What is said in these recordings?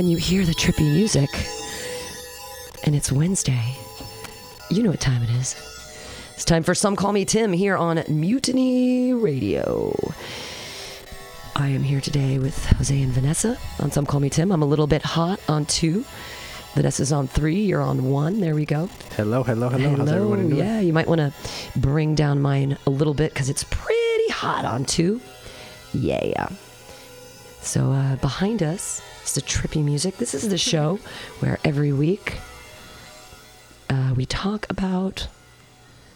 when you hear the trippy music and it's Wednesday, you know what time it is. It's time for Some Call Me Tim here on Mutiny Radio. I am here today with Jose and Vanessa on Some Call Me Tim. I'm a little bit hot on two. Vanessa's on three. You're on one. There we go. Hello, hello, hello. How's everybody doing? Yeah, you might want to bring down mine a little bit because it's pretty hot on two. Yeah. So uh, behind us is the trippy music. This is the show where every week uh, we talk about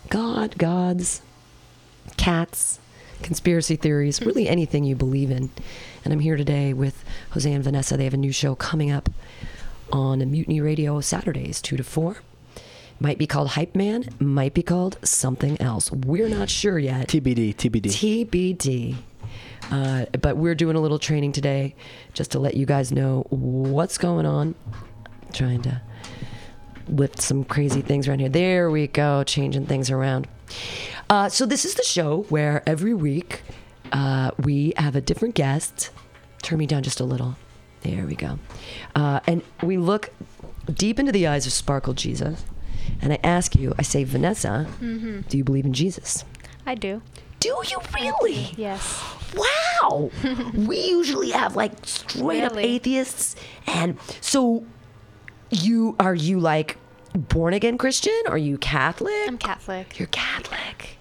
God, gods, cats, conspiracy theories, really anything you believe in. And I'm here today with Jose and Vanessa. They have a new show coming up on Mutiny Radio Saturdays, 2 to 4. Might be called Hype Man, might be called something else. We're not sure yet. TBD, TBD. TBD. Uh, but we're doing a little training today just to let you guys know what's going on. Trying to lift some crazy things around here. There we go, changing things around. Uh, so, this is the show where every week uh, we have a different guest. Turn me down just a little. There we go. Uh, and we look deep into the eyes of Sparkle Jesus. And I ask you, I say, Vanessa, do you believe in Jesus? I do. Do you really? Yes. Wow. we usually have like straight up atheists. And so you are you like born again Christian? Are you Catholic? I'm Catholic. You're Catholic.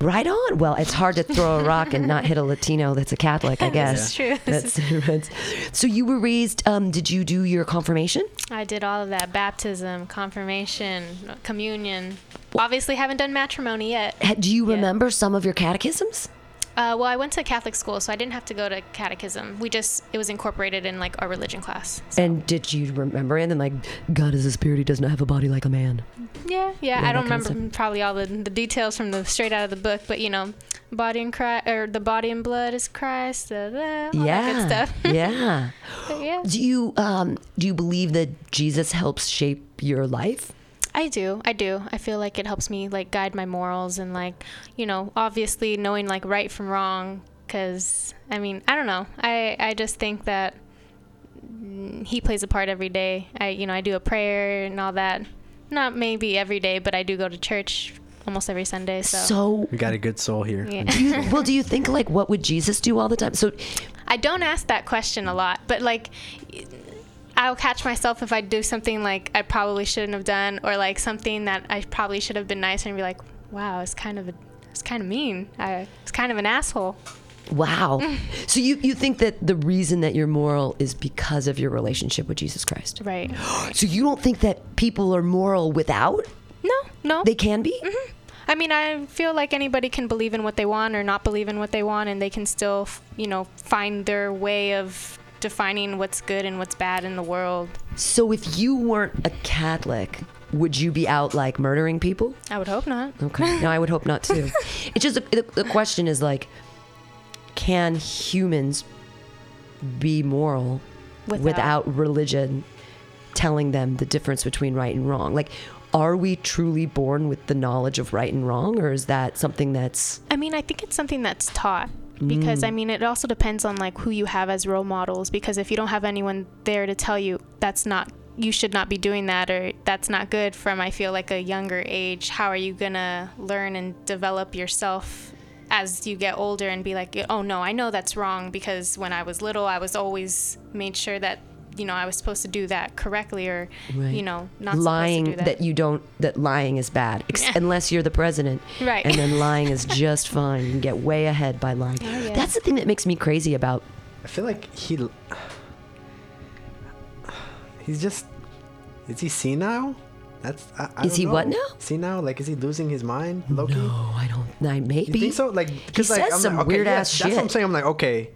Right on. Well, it's hard to throw a rock and not hit a Latino that's a Catholic, I guess. That's true. That's, that's so you were raised um did you do your confirmation? I did all of that baptism, confirmation, communion. Obviously, haven't done matrimony yet. Do you Yeah. remember some of your catechisms? Uh, well, I went to Catholic school, so I didn't have to go to catechism. We just, it was incorporated in like our religion class. So, And did you remember and then like God is a spirit, he does not have a body like a man. yeah, yeah, Yeah, I don't that kind of remember probably all the, the details from the straight out of the book, but you know, body and Christ, or the body and blood is Christ, da, da, all yeah. that good stuff. yeah. Yeah. Do you um do you believe that Jesus helps shape your life? I do. I do. I feel like it helps me like guide my morals and like, you know, obviously knowing like right from wrong cuz I mean, I don't know. I I just think that he plays a part every day. I you know, I do a prayer and all that. Not maybe every day, but I do go to church almost every Sunday, so, So We got a good soul here. Yeah. you, well, do you think like what would Jesus do all the time? So I don't ask that question a lot, but like I'll catch myself if I do something like I probably shouldn't have done or like something that I probably should have been nicer and be like, wow, it's kind of a, it's kind of mean. I, it's kind of an asshole. wow. so you you think that the reason that you're moral is because of your relationship with Jesus Christ? Right. So you don't think that people are moral without? No, no. They can be? Mm-hmm. I mean, I feel like anybody can believe in what they want or not believe in what they want, and they can still, you know, find their way of defining what's good and what's bad in the world. So if you weren't a Catholic, would you be out like murdering people? I would hope not. Okay. No, I would hope not too. it's just the, the question is like, can humans be moral Without- without, religion telling them the difference between right and wrong? Like, are we truly born with the knowledge of right and wrong, or is that something that's I mean, I think it's something that's taught because I mm. mean, it also depends on like who you have as role models. Because if you don't have anyone there to tell you that's not, you should not be doing that, or that's not good from I feel like a younger age. How are you gonna learn and develop yourself as you get older and be like, oh no, I know that's wrong because when I was little, I was always made sure that you know I was supposed to do that correctly, or Right. you know not lying supposed to do that. you don't that lying is bad ex- unless you're the president Right. and then lying is just fine you can get way ahead by lying Oh, yeah. that's the thing that makes me crazy about I feel like he. He's just. Is he senile? That's. I, I Is don't he what know. now? Senile? Like, is he losing his mind? Loki? no i don't I, maybe You think so? Like, because like, says I'm some like, okay, weird yeah, ass That's what I'm saying. I'm like, okay,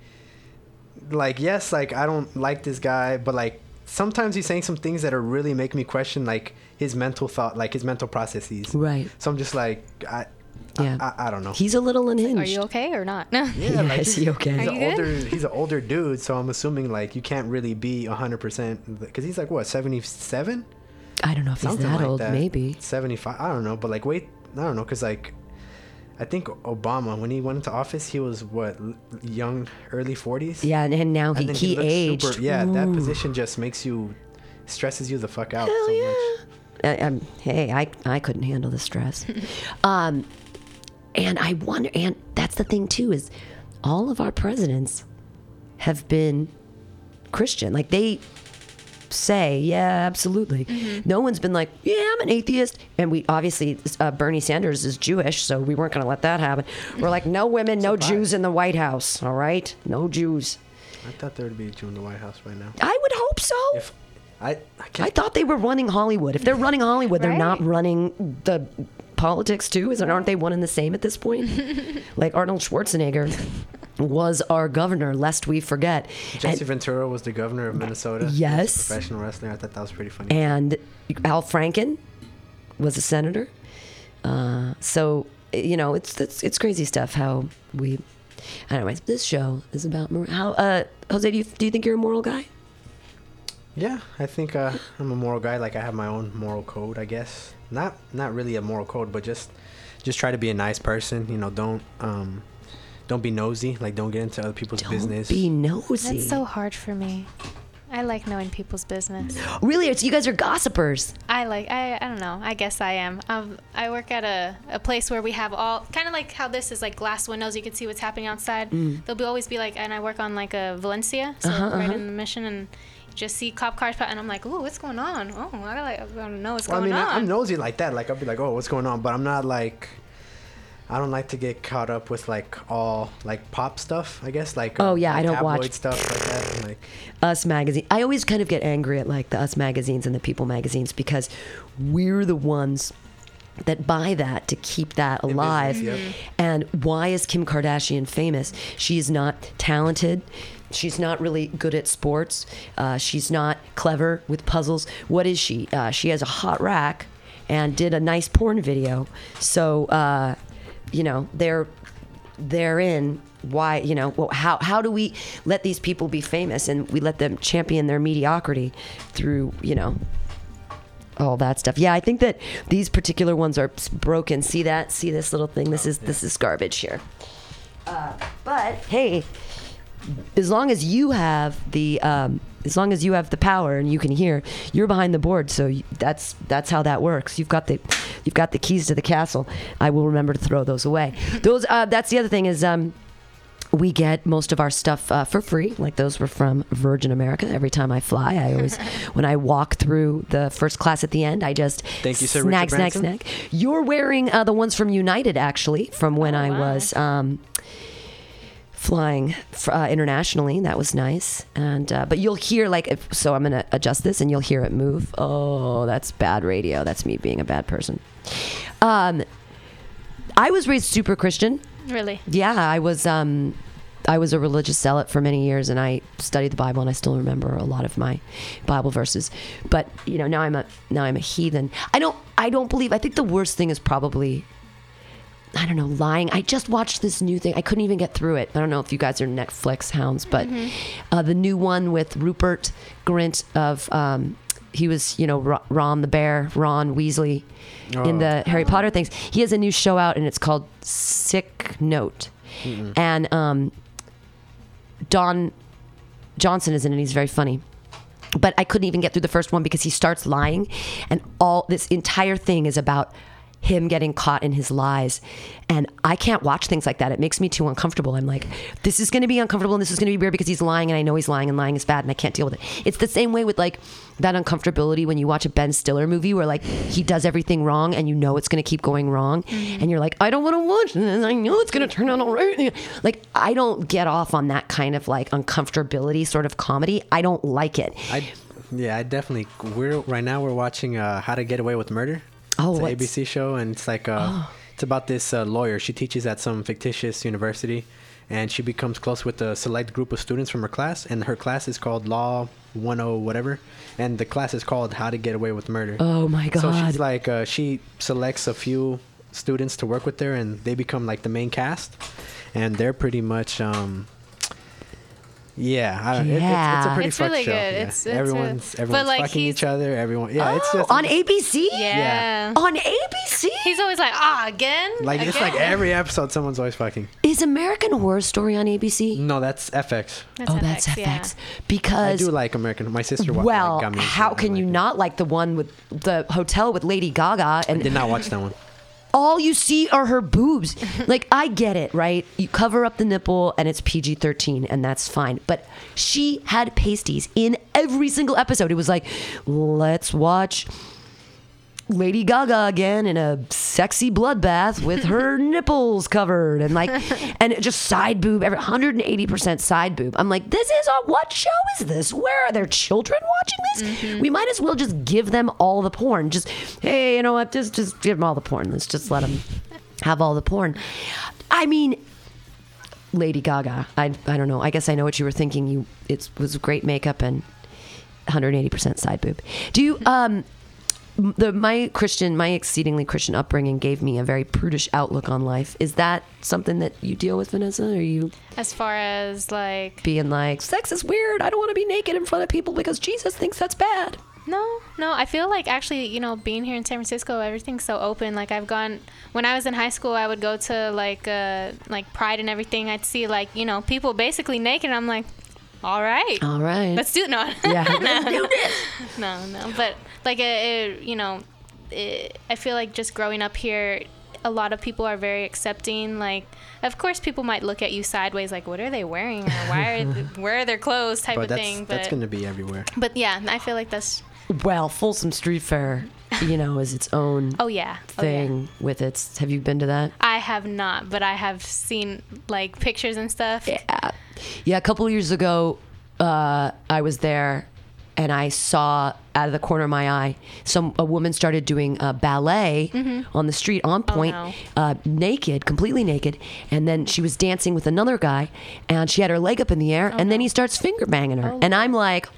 like, yes, like I don't like this guy, but like sometimes he's saying some things that are really make me question like his mental thought, like his mental processes. right So I'm just like, I, Yeah. I, I, I don't know. he's a little unhinged Are you okay or not? yeah, Yeah, like, is he's, he okay? He's an older. He's an older dude, so I'm assuming like you can't really be 100 percent because he's like what 77. i don't know if he's that like old that. maybe 75. I don't know, but like wait, I don't know, cause like I think Obama when he went into office, he was what young, early 40s. Yeah, and, now he, And then he, aged. Super, yeah, that position just makes you stresses you the fuck out Hell so yeah. much. I, I'm, hey, I, I couldn't handle the stress. um, and I wonder, and that's the thing too, is all of our presidents have been Christian. Like they say, yeah, absolutely. No one's been like, yeah, I'm an atheist. And we obviously, uh, Bernie Sanders is Jewish, so we weren't going to let that happen. We're like, no women, no Surprise. Jews in the White House. All right, no Jews. I thought there would be a Jew in the White House right now. I would hope so. If I, I I can't. thought they were running Hollywood. If they're running Hollywood, they're not running the politics too. Isn't aren't they one and the same at this point? like Arnold Schwarzenegger was our governor, lest we forget. Jesse And, Ventura was the governor of Minnesota. Yes. Professional wrestler. I thought that was pretty funny. and Al Franken was a senator. Uh, so you know, it's, it's it's crazy stuff how we. Anyways, this show is about how. Uh, Jose, do you do you think you're a moral guy? Yeah, I think uh, I'm a moral guy. Like I have my own moral code, I guess. Not not really a moral code, but just just try to be a nice person. You know, don't um, don't be nosy. Like don't get into other people's Don't business. be nosy. That's so hard for me. I like knowing people's business. really, it's you guys are gossipers. I like I, I don't know. I guess I am. Um, I work at a, a place where we have all kind of like how this is like glass windows. You can see what's happening outside. There'll be always be like, and I work on like a Valencia, so Mm. Uh-huh, right uh-huh. in the mission, and just see cop cars, and I'm like, ooh, what's going on? Oh, I like I don't know what's Well, going mean, I- on. I'm nosy like that. Like I'll be like, oh, what's going on? But I'm not like. I don't like to get caught up with like all like pop stuff. I guess like Oh, yeah, I don't watch- stuff like that. Like Us magazine. I always kind of get angry at like the Us magazines and the People magazines because we're the ones that buy that to keep that alive. business, yep. And why is Kim Kardashian famous? She is not talented. She's not really good at sports. Uh, she's not clever with puzzles. What is she? Uh, she has a hot rack and did a nice porn video. So, uh, you know, they're therein why you know well, how how do we let these people be famous and we let them champion their mediocrity through you know all that stuff? Yeah i think that these particular ones are broken. See that? See this little thing? This is this is garbage here. Uh, but hey as long as you have the um, as long as you have the power and you can hear you're behind the board. So you, that's that's how that works. You've got the you've got the keys to the castle. I will remember to throw those away. Those uh, that's the other thing is um, we get most of our stuff uh, for free. Like those were from virgin america. Every time i fly i always when i walk through the first class at the end i just Thank you, Sir snag Richard snag Branson. snag. You're wearing uh, the ones from united actually from when Oh, i wow. was um, flying uh, internationally. That was nice. And uh, but you'll hear like if, so. I'm gonna adjust this, and you'll hear it move. Oh, that's bad radio. That's me being a bad person. Um, I was raised super Christian. really. Yeah, I was. Um, I was a religious zealot for many years, and I studied the Bible, and I still remember a lot of my Bible verses. But you know, now I'm a now I'm a heathen. I don't. I don't believe. I think the worst thing is probably. I don't know, lying. I just watched this new thing. I couldn't even get through it. I don't know if you guys are Netflix hounds, but uh, the new one with Rupert Grint of um, he was, you know, Ro- Ron the Bear, Ron Weasley in Oh. the Harry Potter things. He has a new show out, and it's called Sick Note, and um, Don Johnson is in it. He's very funny. But I couldn't even get through the first one because he starts lying, and all this entire thing is about him getting caught in his lies. And I can't watch things like that. It makes me too uncomfortable. I'm like, this is going to be uncomfortable and this is going to be weird because he's lying and I know he's lying and lying is bad and I can't deal with it. It's the same way with like that uncomfortability when you watch a Ben Stiller movie where like he does everything wrong and you know it's going to keep going wrong and you're like, I don't want to watch this. I know it's going to turn out all right. Like I don't get off on that kind of like uncomfortability sort of comedy. I don't like it. I, yeah, I definitely. We're right now. We're watching uh, How to Get Away with Murder. Oh, it's an ABC show, and it's like uh, it's about this uh, lawyer. She teaches at some fictitious university, and she becomes close with a select group of students from her class. And her class is called Law 10 whatever, and the class is called How to Get Away with Murder. Oh my god! So she's like, uh, she selects a few students to work with her, and they become like the main cast, and they're pretty much, um, Yeah, I don't, it- it's, it's Yeah. a pretty It's fucked really show. good. yeah. It's- it's everyone's really- everyone's but, like, fucking each other. Everyone, yeah, it's Oh, just on ABC. Yeah. On ABC. He's always like, ah, again. like it's like every episode someone's always fucking. Is American Horror Story on ABC? No, that's FX. That's oh, that's FX. Because I do like American. My sister wa- well, like, got me. into how it. I can you it. not like the one with the hotel with Lady Gaga and Did not watch that one. All you see are her boobs. like I get it, right? You cover up the nipple and it's PG-13 and that's fine. But she had pasties in every single episode. It was like, let's watch Lady Gaga again in a sexy bloodbath with her nipples covered and like and just side boob every 180% side boob. I'm like, this is a what show is this? Where are their children watching this? We might as well just give them all the porn. Just hey, you know what? Just just give them all the porn. Let's just let them have all the porn. I mean, Lady Gaga. I I don't know. I guess I know what you were thinking. You it was great makeup and 180% side boob. Do you um the my Christian, my exceedingly Christian upbringing gave me a very prudish outlook on life. Is that something that you deal with, Vanessa? Are you As far as like, being like, sex is weird. I don't want to be naked in front of people because Jesus thinks that's bad. no, no. I feel like actually, you know, being here in San Francisco, everything's so open. Like I've gone when I was in high school, I would go to like uh like Pride and everything. I'd see like you know people basically naked. And I'm like, all right, All right. let's do it. no. yeah. Let's do this. no, no. But like it, it you know, it, I feel like just growing up here, a lot of people are very accepting. Like, of course, people might look at you sideways, like, "What are they wearing? Or why are where are their clothes?" type But of thing. that's gonna be everywhere. but yeah, I feel like that's Well, Folsom Street Fair, you know, is its own oh yeah, oh, yeah. thing with its. Have you been to that? I have not, but I have seen like pictures and stuff. Yeah. Yeah, a couple of years ago, uh, I was there and I saw out of the corner of my eye some a woman started doing uh, ballet on the street on point, no. uh, naked, completely naked, and then she was dancing with another guy, and she had her leg up in the air, and then he starts finger banging her, and I'm like.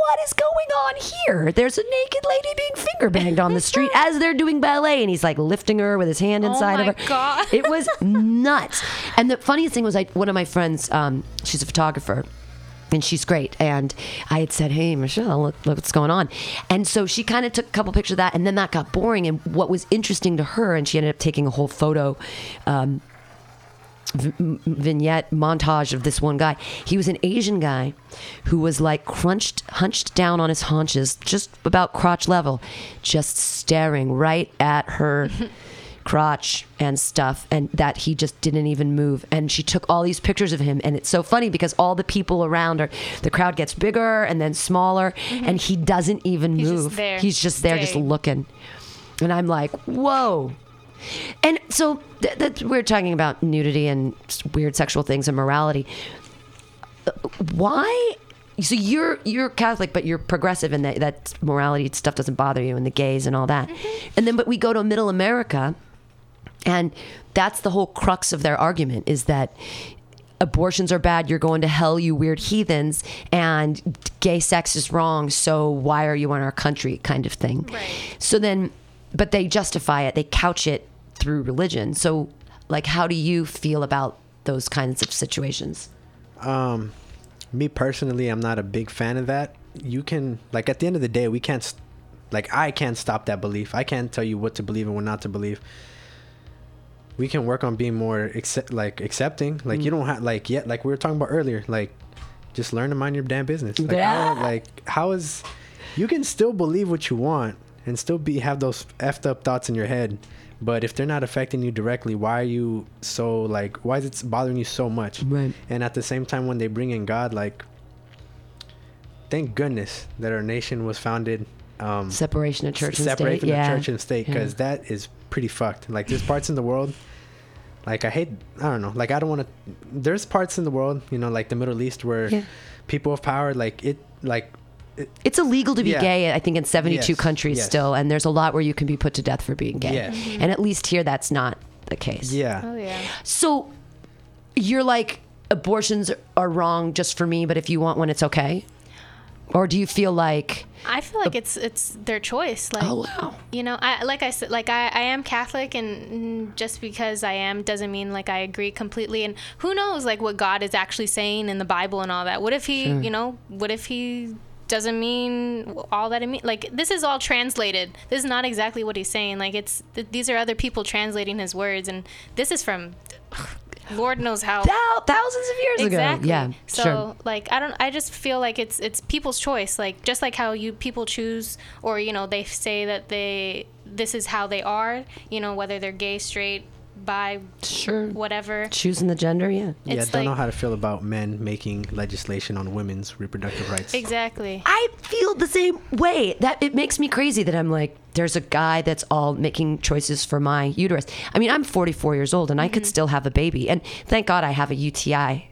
What is going on here? There's a naked lady being finger banged on the street as they're doing ballet, and he's like lifting her with his hand inside my of her. God. It was nuts. And the funniest thing was, I one of my friends, um, she's a photographer. And she's great. And I had said, Hey, Michelle, look, look what's going on. And so she kind of took a couple pictures of that. And then that got boring. And what was interesting to her, and she ended up taking a whole photo um, vignette montage of this one guy. He was an Asian guy who was like crunched, hunched down on his haunches, just about crotch level, just staring right at her crotch and stuff, and that he just didn't even move. And she took all these pictures of him, and it's so funny because all the people around her, the crowd gets bigger and then smaller, mm-hmm. and he doesn't even He's just move. there, He's just there, just looking. And I'm like, whoa. And so th- that we're talking about nudity and weird sexual things and morality. Why? So you're you're Catholic, but you're progressive in that that morality stuff doesn't bother you and the gays and all that. Mm-hmm. And then, but we go to Middle America, and that's the whole crux of their argument is that abortions are bad. You're going to hell, you weird heathens, and gay sex is wrong. So why are you in our country? Kind of thing. Right. So then, but they justify it. They couch it through religion. So, like, how do you feel about those kinds of situations? Um, me personally, I'm not a big fan of that. You can like at the end of the day, we can't st- like I can't stop that belief. I can't tell you what to believe and what not to believe. We can work on being more accept like accepting. Like you don't have like yet like we were talking about earlier. Like just learn to mind your damn business. Like, Yeah. how, like how is you can still believe what you want and still be have those effed up thoughts in your head. But if they're not affecting you directly, why are you so like? Why is it bothering you so much? Right. And at the same time, when they bring in God, like, thank goodness that our nation was founded. Um, Separation of church and separate state. from yeah. the church and state Yeah. because that is pretty fucked. Like there's parts in the world, like I hate. I don't know. Like I don't want to. There's parts in the world, you know, like the Middle East where Yeah. people of power, like it, like It's illegal to be Yeah. gay, I think, in 72 Yes, countries yes. still, and there's a lot where you can be put to death for being gay. Yes. Mm-hmm. And at least here, that's not the case. yeah, Oh yeah. So you're like, abortions are wrong just for me, but if you want one, it's okay? or do you feel like I feel like it's it's their choice. Like, oh wow you know, I like I said, like I, I am Catholic, and just because I am doesn't mean like I agree completely. And who knows, like what God is actually saying in the Bible and all that. What if He, Sure. you know, what if He doesn't mean all that it means? Like this is all translated. This is not exactly what He's saying. Like it's th- these are other people translating His words, and this is from Lord knows how. Thou- thousands of years ago. Exactly. ago yeah So sure like I don't I just feel like it's it's people's choice. Like just like how you people choose or you know they say that they this is how they are, you know, whether they're gay, straight, bi, sure whatever. choosing the gender yeah yeah, It's don't know how to feel about men making legislation on women's reproductive rights. Exactly. I feel the same way. That it makes me crazy that I'm like, there's a guy that's all making choices for my uterus. I mean, I'm 44 years old and I Mm-hmm. could still have a baby, and thank God I have a UTI.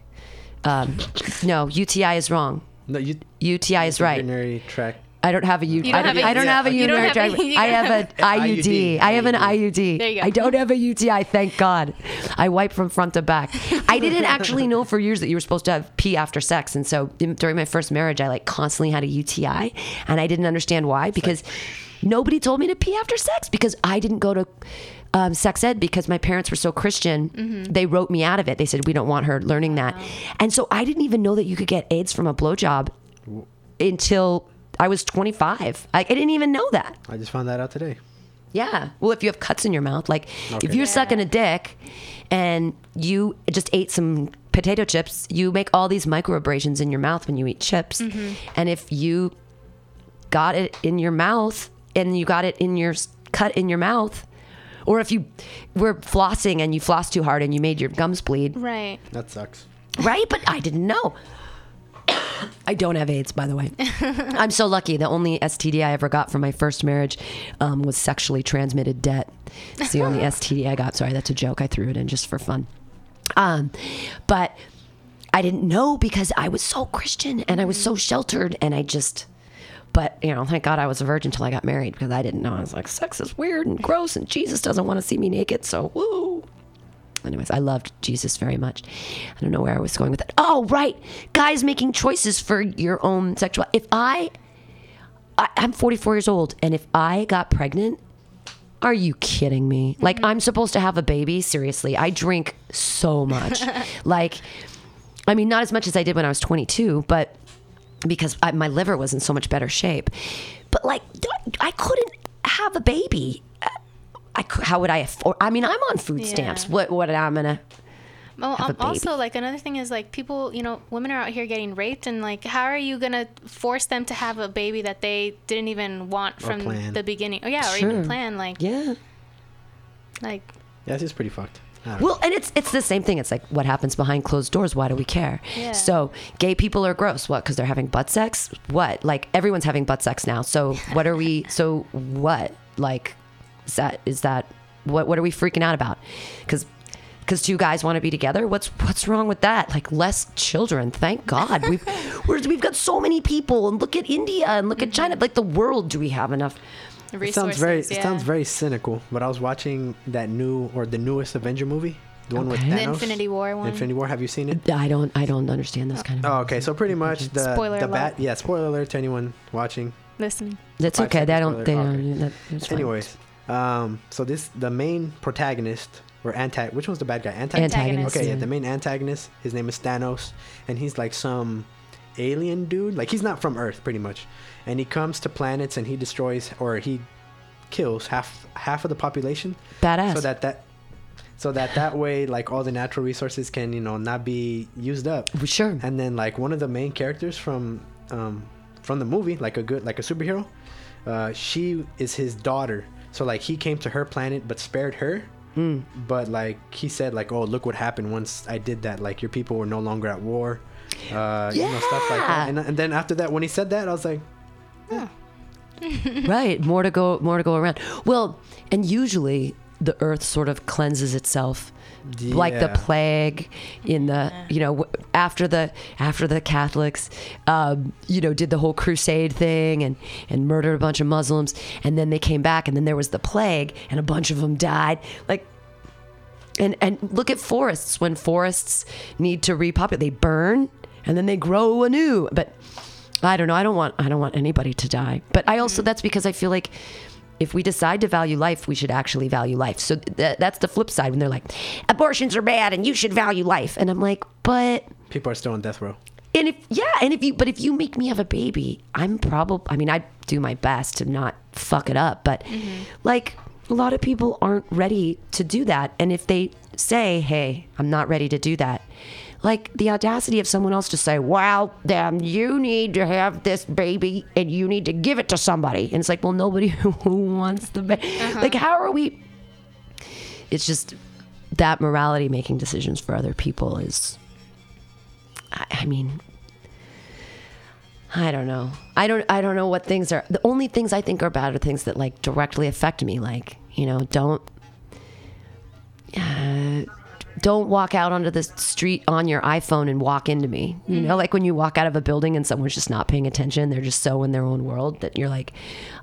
Um, no, UTI is wrong. No, you. UTI is right. Urinary tract. I don't have a U. You I don't don't, have a- I don't have a okay. You don't urinary have a- tract. I have an IUD. IUD. I have an IUD. There you go. I don't have a UTI. Thank God. I wipe from front to back. I didn't actually know for years that you were supposed to have pee after sex, and so in- during my first marriage, I like constantly had a UTI, and I didn't understand why because nobody told me to pee after sex because I didn't go to. Um, sex ed because my parents were so Christian, Mm-hmm. they wrote me out of it. They said we don't want her learning that, and so I didn't even know that you could get AIDS from a blowjob until I was 25. I, I didn't even know that. I just found that out today. Yeah. Well, if you have cuts in your mouth, like if you're Yeah. sucking a dick and you just ate some potato chips, you make all these microabrasions in your mouth when you eat chips. Mm-hmm. And if you got it in your mouth and you got it in your cut in your mouth, or if you were flossing and you flossed too hard and you made your gums bleed, Right. That sucks. right? But I didn't know. I don't have AIDS, by the way. I'm so lucky. The only STD I ever got from my first marriage um, was sexually transmitted debt. It's the only STD I got. Sorry, that's a joke. I threw it in just for fun. Um, but I didn't know because I was so Christian and I was so sheltered, and I just. But you know, thank God I was a virgin until I got married because I didn't know. I was like, sex is weird and gross, and Jesus doesn't want to see me naked. So woo. Anyways, I loved Jesus very much. I don't know where I was going with that. Oh, right. Guys making choices for your own sexual. If I, I I'm 44 years old, and if I got pregnant, are you kidding me? Like, mm-hmm. I'm supposed to have a baby? Seriously, I drink so much. like, I mean, not as much as I did when I was 22, but because I, my liver was in so much better shape. But like, I couldn't have a baby. I could, how would I afford? I mean, I'm on food Yeah. stamps. What? What? I'm gonna. Well, have a um, baby. also like another thing is like people, you know, women are out here getting raped, and like, how are you gonna force them to have a baby that they didn't even want from plan. the beginning? Or yeah, or Sure. even plan. Like, Yeah. like Yeah, it's just pretty fucked. I know. Well, and it's it's the same thing. It's like what happens behind closed doors. Why do we care? Yeah. So gay people are gross. What? Because they're having butt sex. What? Like everyone's having butt sex now. So what are we? So what? Like is that is that what? What are we freaking out about? Because because two guys want to be together. What's what's wrong with that? Like less children. Thank God. We've we're, we've got so many people. And look at India and look at China. Mm-hmm. Like the world. Do we have enough? It sounds very yeah. it sounds very cynical. But I was watching that new or the newest Avenger movie, the one with Thanos. The Infinity War one. Infinity War. Have you seen it? I don't I don't understand those kind of. Oh, okay. So pretty much the Spoiler the alert. bat. Yeah, spoiler alert to anyone watching. Listening. That's five okay. They don't. They spoiler. don't. That, that's fine. Anyways, um, so this the main protagonist or anti. Which one's the bad guy? Antagonist. Antagonist. Okay, yeah. yeah. the main antagonist. His name is Thanos, and he's like some alien dude. Like he's not from Earth, pretty much. And he comes to planets and he destroys or he kills half half of the population, Badass. so that that so that that way like all the natural resources can you know not be used up. sure. And then like one of the main characters from um, from the movie, like a good like a superhero, uh, she is his daughter. So like he came to her planet but spared her. Hmm. But like he said, like oh look what happened once I did that. Like your people were no longer at war. Uh, you know stuff like that. And, and then after that, when he said that, I was like, yeah. right more to go more to go around well and usually the earth sort of cleanses itself like the plague in the you know after the after the catholics um, you know did the whole crusade thing and and murdered a bunch of muslims and then they came back and then there was the plague and a bunch of them died. Like and and look at forests. When forests need to repopulate they burn and then they grow anew. But I don't know. I don't want I don't want anybody to die. But I also that's because I feel like if we decide to value life, we should actually value life. So th- that's the flip side when they're like, abortions are bad and you should value life. And I'm like, but People are still on death row. and if yeah, and if you but if you make me have a baby, I'm probably I mean I do my best to not fuck it up, but mm-hmm. like a lot of people aren't ready to do that. And if they say, "Hey, I'm not ready to do that." Like the audacity of someone else to say, "Well, then you need to have this baby and you need to give it to somebody." And it's like, "Well, nobody who wants the baby." Like how are we It's just that morality making decisions for other people is I, I mean, I don't know. I don't. I don't know what things are. The only things I think are bad are things that like directly affect me. Like you know, don't. Uh, don't walk out onto the street on your iPhone and walk into me. You know, mm-hmm. like when you walk out of a building and someone's just not paying attention, they're just so in their own world that you're like,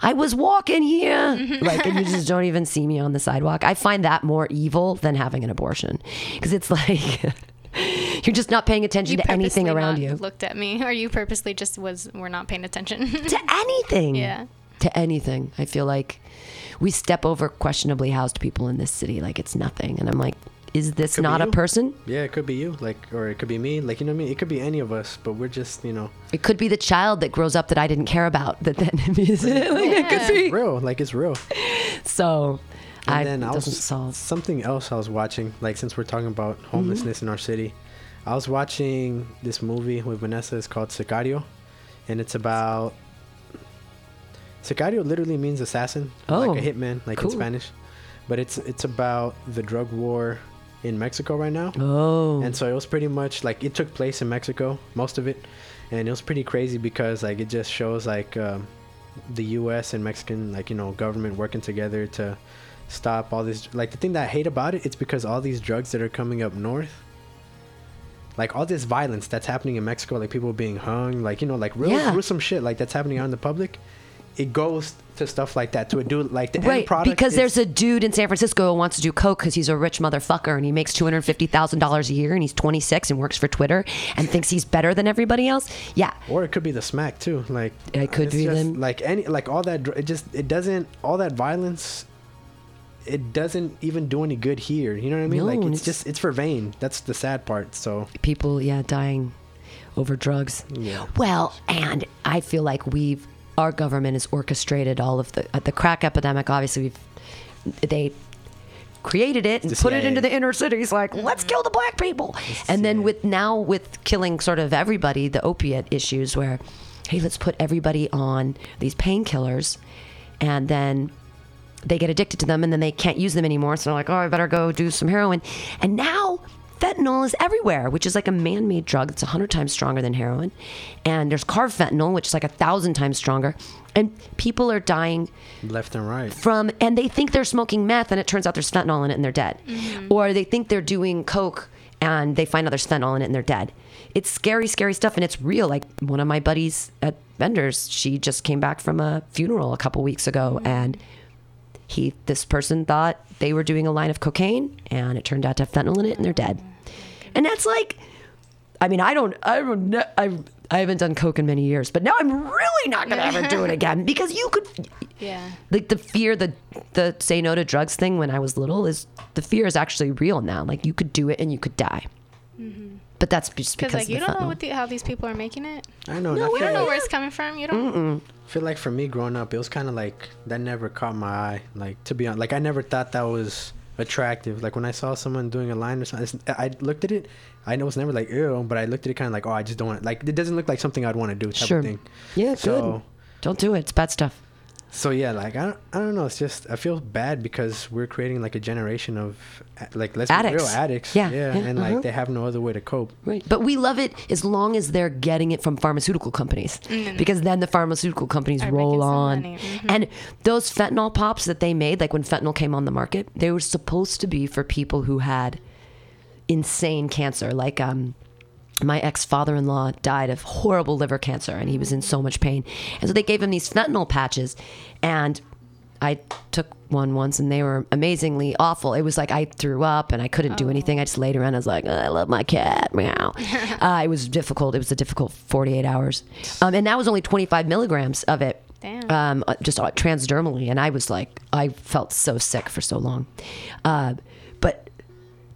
I was walking here. Mm-hmm. like, and you just don't even see me on the sidewalk. I find that more evil than having an abortion because it's like you're just not paying attention You to anything around you. Looked at me, or you purposely just was were not paying attention. to anything. Yeah. To anything. I feel like we step over questionably housed people in this city like it's nothing. And I'm like, is this Could not a person? Yeah, it could be you, like, or it could be me, like you know what I mean. It could be any of us, but we're just you know, It could be the child that grows up that I didn't care about. That then like, it could be. real, like it's real. So, And I then I was solve. something else I was watching, like since we're talking about Mm-hmm. homelessness in our city, I was watching this movie with Vanessa. It's called Sicario, and it's about Sicario. Literally means assassin, Oh, like a hitman, like cool. in Spanish. But it's it's about the drug war in Mexico right now. Oh, And so it was pretty much like it took place in Mexico, most of it, and it was pretty crazy because like it just shows like um, the U.S. and Mexican like you know government working together to stop all this. Like the thing that I hate about it, it's because all these drugs that are coming up north, like all this violence that's happening in Mexico, like people being hung, like you know, like real Yeah. gruesome shit like that's happening out in the public. It goes to stuff like that to a dude like the end right. product Because is- there's a dude in San Francisco who wants to do coke because he's a rich motherfucker and he makes two hundred fifty thousand dollars a year and he's twenty six and works for Twitter and thinks he's better than everybody else. Yeah, or it could be the smack too like It could be just, them. like any like all that it just it doesn't all that violence it doesn't even do any good here you know what i mean No, like it's, it's- just it's for vain that's the sad part so people yeah dying over drugs. yeah Well, and I feel like we've our government has orchestrated all of the uh, the crack epidemic. Obviously, we've they created it and put it into the inner cities. Like, let's kill the black people. And then with now with killing sort of everybody, the opiate issues where, hey, let's put everybody on these painkillers, and then they get addicted to them and then they can't use them anymore. So they're like, oh, I better go do some heroin. And now fentanyl is everywhere, which is like a man made drug that's 100 times stronger than heroin. And there's carfentanil, which is like a thousand times stronger. And people are dying left and right from, and they think they're smoking meth and it turns out there's fentanyl in it and they're dead. Mm-hmm. Or they think they're doing coke and they find out there's fentanyl in it and they're dead. It's scary, scary stuff, and it's real. Like one of my buddies at Vendors, she just came back from a funeral a couple weeks ago, mm-hmm. and he this person thought they were doing a line of cocaine and it turned out to have fentanyl in it and they're dead. And that's like i mean i don't i don't I, I haven't done coke in many years but now i'm really not gonna ever do it again because you could Yeah. like the fear the the say no to drugs thing when i was little is the fear is actually real now. Like you could do it and you could die mm-hmm. But that's just because Because like of you don't know what the, how these people are making it. i know and No, we don't know where it's coming from. You don't. I feel like for me growing up it was kind of like that never caught my eye like to be honest like i never thought that was attractive. Like when i saw someone doing a line or something i looked at it i was never like ew but i looked at it kind of like oh i just don't want like it doesn't look like something i'd want to do type sure. of thing. Yeah good. Don't do it. It's bad stuff So yeah, like I don't, I don't know. It's just I feel bad because we're creating like a generation of like let's be Addicts. real addicts. Yeah, yeah, yeah, and uh-huh. like they have no other way to cope. Right. But we love it as long as they're getting it from pharmaceutical companies. Because then the pharmaceutical companies Are roll making some on. money. Mhm. And those fentanyl pops that they made, like when fentanyl came on the market, they were supposed to be for people who had insane cancer. Like um my ex father in law died of horrible liver cancer and he was in so much pain. And so they gave him these fentanyl patches and I took one once and they were amazingly awful. It was like I threw up and I couldn't do anything. I just laid around. I was like, I love my cat. Meow. uh, it was difficult. It was a difficult 48 hours. Um, and that was only 25 milligrams of it. Damn. Um, uh, just uh, transdermally. And I was like, I felt so sick for so long. Uh, but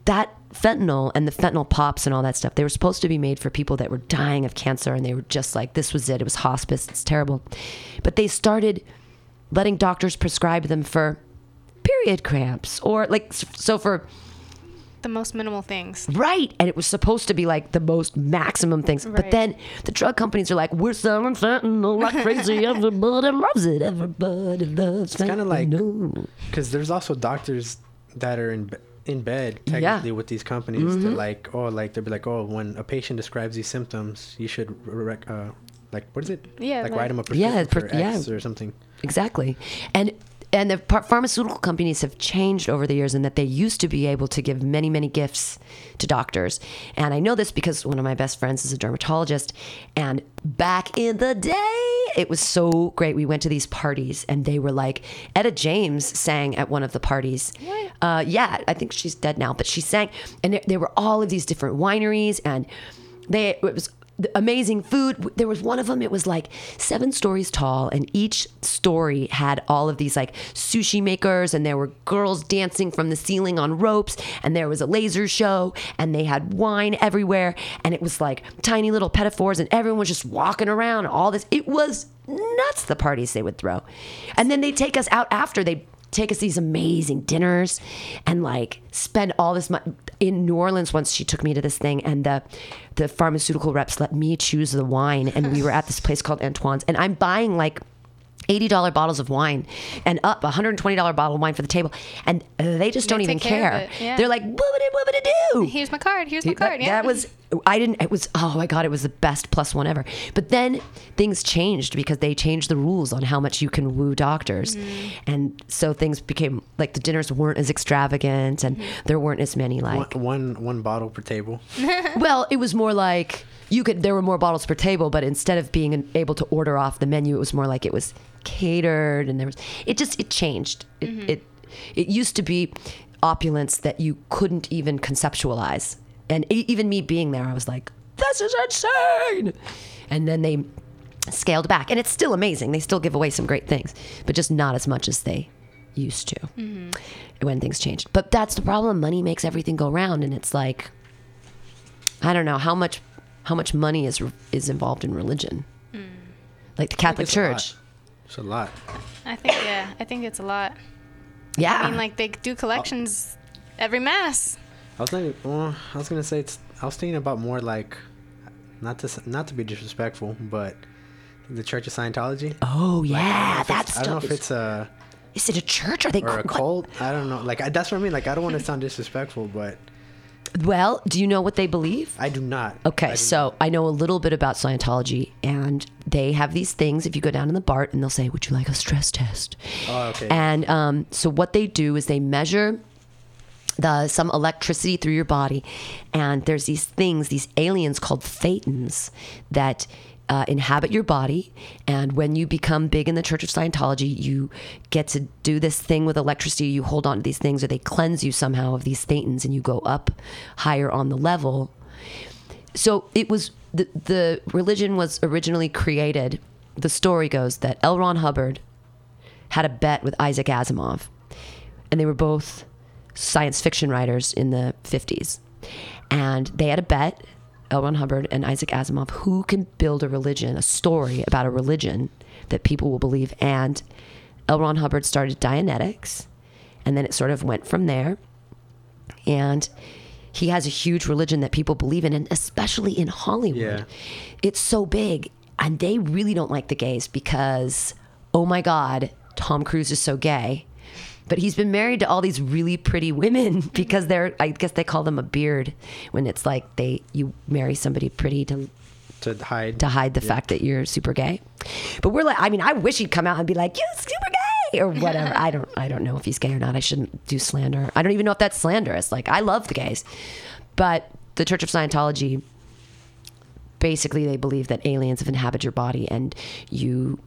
that fentanyl and the fentanyl pops and all that stuff, they were supposed to be made for people that were dying of cancer and they were just like, this was it. It was hospice. It's terrible. But they started letting doctors prescribe them for period cramps or like, so for, The most minimal things. right. And it was supposed to be like the most maximum things. But then the drug companies are like, we're selling fentanyl like crazy. Everybody loves it. Everybody loves it. It's kind of like because there's also doctors that are in be- in bed Yeah. technically with these companies. Mm-hmm. They're like, oh, like they'll be like, oh, when a patient describes these symptoms, you should rec- uh, like what is it? Yeah, like, like- write them a Yeah, prescription per- for X yeah. or something. Exactly. And and the pharmaceutical companies have changed over the years in that they used to be able to give many many gifts to doctors. And I know this because one of my best friends is a dermatologist and back in the day it was so great. We went to these parties and they were like Etta James sang at one of the parties. Uh, yeah, I think she's dead now, but she sang and there, there were all of these different wineries and they it was amazing food. There was one of them, it was like seven stories tall, and each story had all of these like sushi makers, and there were girls dancing from the ceiling on ropes, and there was a laser show, and they had wine everywhere, and it was like tiny little petit fours, and everyone was just walking around, all this. It was nuts, the parties they would throw. And then they'd take us out after, they'd take us these amazing dinners and like spend all this money in New Orleans once she took me to this thing and the the pharmaceutical reps let me choose the wine and we were at this place called Antoine's and I'm buying like $80 bottles of wine and up $120 bottle of wine for the table and they just They don't even care care. yeah. They're like boobity boobity doo. Here's my card. Here's my That- card. Yeah. That was I didn't it was oh my god it was the best plus one ever. But then things changed because they changed the rules on how much you can woo doctors. Mm-hmm. And so things became like the dinners weren't as extravagant and Mm-hmm. there weren't as many like One, one one bottle per table. well, it was more like you could there were more bottles per table, but instead of being able to order off the menu, it was more like it was catered and there was it just it changed. It mm-hmm. it, it used to be opulence that you couldn't even conceptualize. And e- even me being there, I was like, this is insane. And then they scaled back. And it's still amazing. They still give away some great things, but just not as much as they used to mm-hmm. when things changed. But that's the problem. Money makes everything go round. And it's like, I don't know how much how much money is is involved in religion. Mm. Like the Catholic It's a lot. Church. It's a lot. I think yeah. I think it's a lot. Yeah. I mean, like they do collections every mass. I was thinking. Well, I was gonna say it's. I was thinking about more like, not to not to be disrespectful, but the Church of Scientology. oh yeah, don't that's I don't know if it's a Is it a church? Are they or a what? cult. I don't know. Like I, that's what I mean. Like I don't want to sound disrespectful, but Well, do you know what they believe? I do not. Okay, I do so I know a little bit about Scientology, and they have these things. If you go down in the BART, and they'll say, "Would you like a stress test?" Oh, okay. And um, so what they do is they measure the some electricity through your body, and there's these things, these aliens called thetans that. Uh, inhabit your body, and when you become big in the Church of Scientology, you get to do this thing with electricity. You hold on to these things, or they cleanse you somehow of these thetans, and you go up higher on the level so it was the the religion was originally created. The story goes that L. Ron Hubbard had a bet with Isaac Asimov, and they were both science fiction writers in the fifties, and they had a bet. L. Ron Hubbard and Isaac Asimov, who can build a religion, a story about a religion that people will believe. And L. Ron Hubbard started Dianetics, and then it sort of went from there and he has a huge religion that people believe in and especially in hollywood Yeah. it's so big and they really don't like the gays because oh my god tom cruise is so gay but he's been married to all these really pretty women because they're i guess they call them a beard when it's like they you marry somebody pretty to to hide. to hide the fact that you're super gay. But we're like, I mean, I wish he'd come out and be like, "You're super gay" or whatever. I don't, I don't know if he's gay or not. I shouldn't do slander. I don't even know if that's slanderous. Like, I love the gays, but the Church of Scientology, basically, they believe that aliens have inhabited your body and you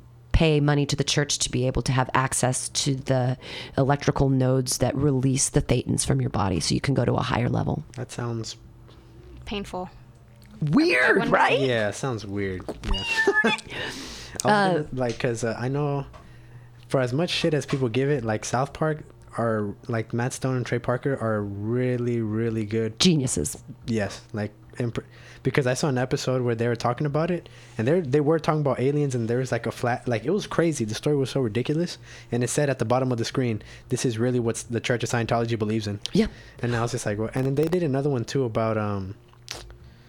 pay money to the church to be able to have access to the electrical nodes that release the thetans from your body so you can go to a higher level. That sounds Painful. Weird, wonder- right? yeah, it sounds weird. Yeah. I gonna, like, cause uh, I know, for as much shit as people give it, like South Park are like Matt Stone and Trey Parker are really, really good. Geniuses. Yes, like imp- because I saw an episode where they were talking about it, and they they were talking about aliens, and there was like a flat, like it was crazy. The story was so ridiculous, and it said at the bottom of the screen, "This is really what the Church of Scientology believes in." Yeah. And I was just like, well, and then they did another one too about um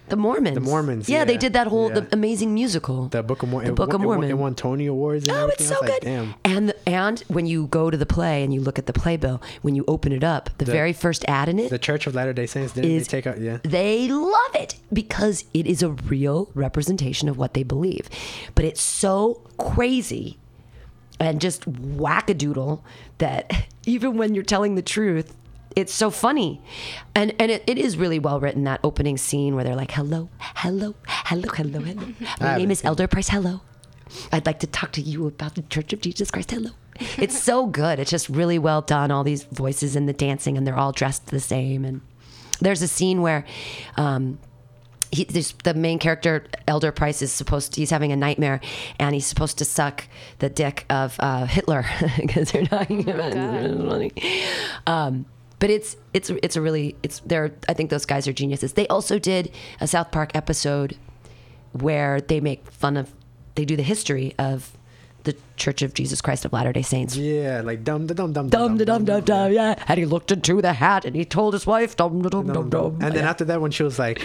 The Mormons. The Mormons, Yeah, they did that whole yeah. the amazing musical. the Book of Mormon. The Book of Mormon. It won Tony Awards. And Oh, everything. it's so like, good. Damn. And and when you go to the play and you look at the playbill, when you open it up, the, The- very first ad in it, The Church of Latter Day Saints didn't Is- they take out? Yeah. they love it because it is a real representation of what they believe. But it's so crazy and just wackadoodle that even when you're telling the truth, it's so funny. And and it, it is really well written, that opening scene where they're like, hello, hello, hello, hello, hello. My name is Elder Price, hello. I'd like to talk to you about the Church of Jesus Christ, hello. It's so good. It's just really well done. All these voices and the dancing, and they're all dressed the same. And there's a scene where um, he, the main character, Elder Price, is supposed to, he's having a nightmare and he's supposed to suck the dick of uh, Hitler because they're talking about it. Um, but it's it's it's a really it's they're I think those guys are geniuses. They also did a South Park episode where they make fun of they do the history of the Church of Jesus Christ of Latter Day Saints. Yeah, like dum da dum dum Dum da dum dum dum, yeah. And he looked into the hat and he told his wife, dum da dum dum dum. And then after that, when she was like,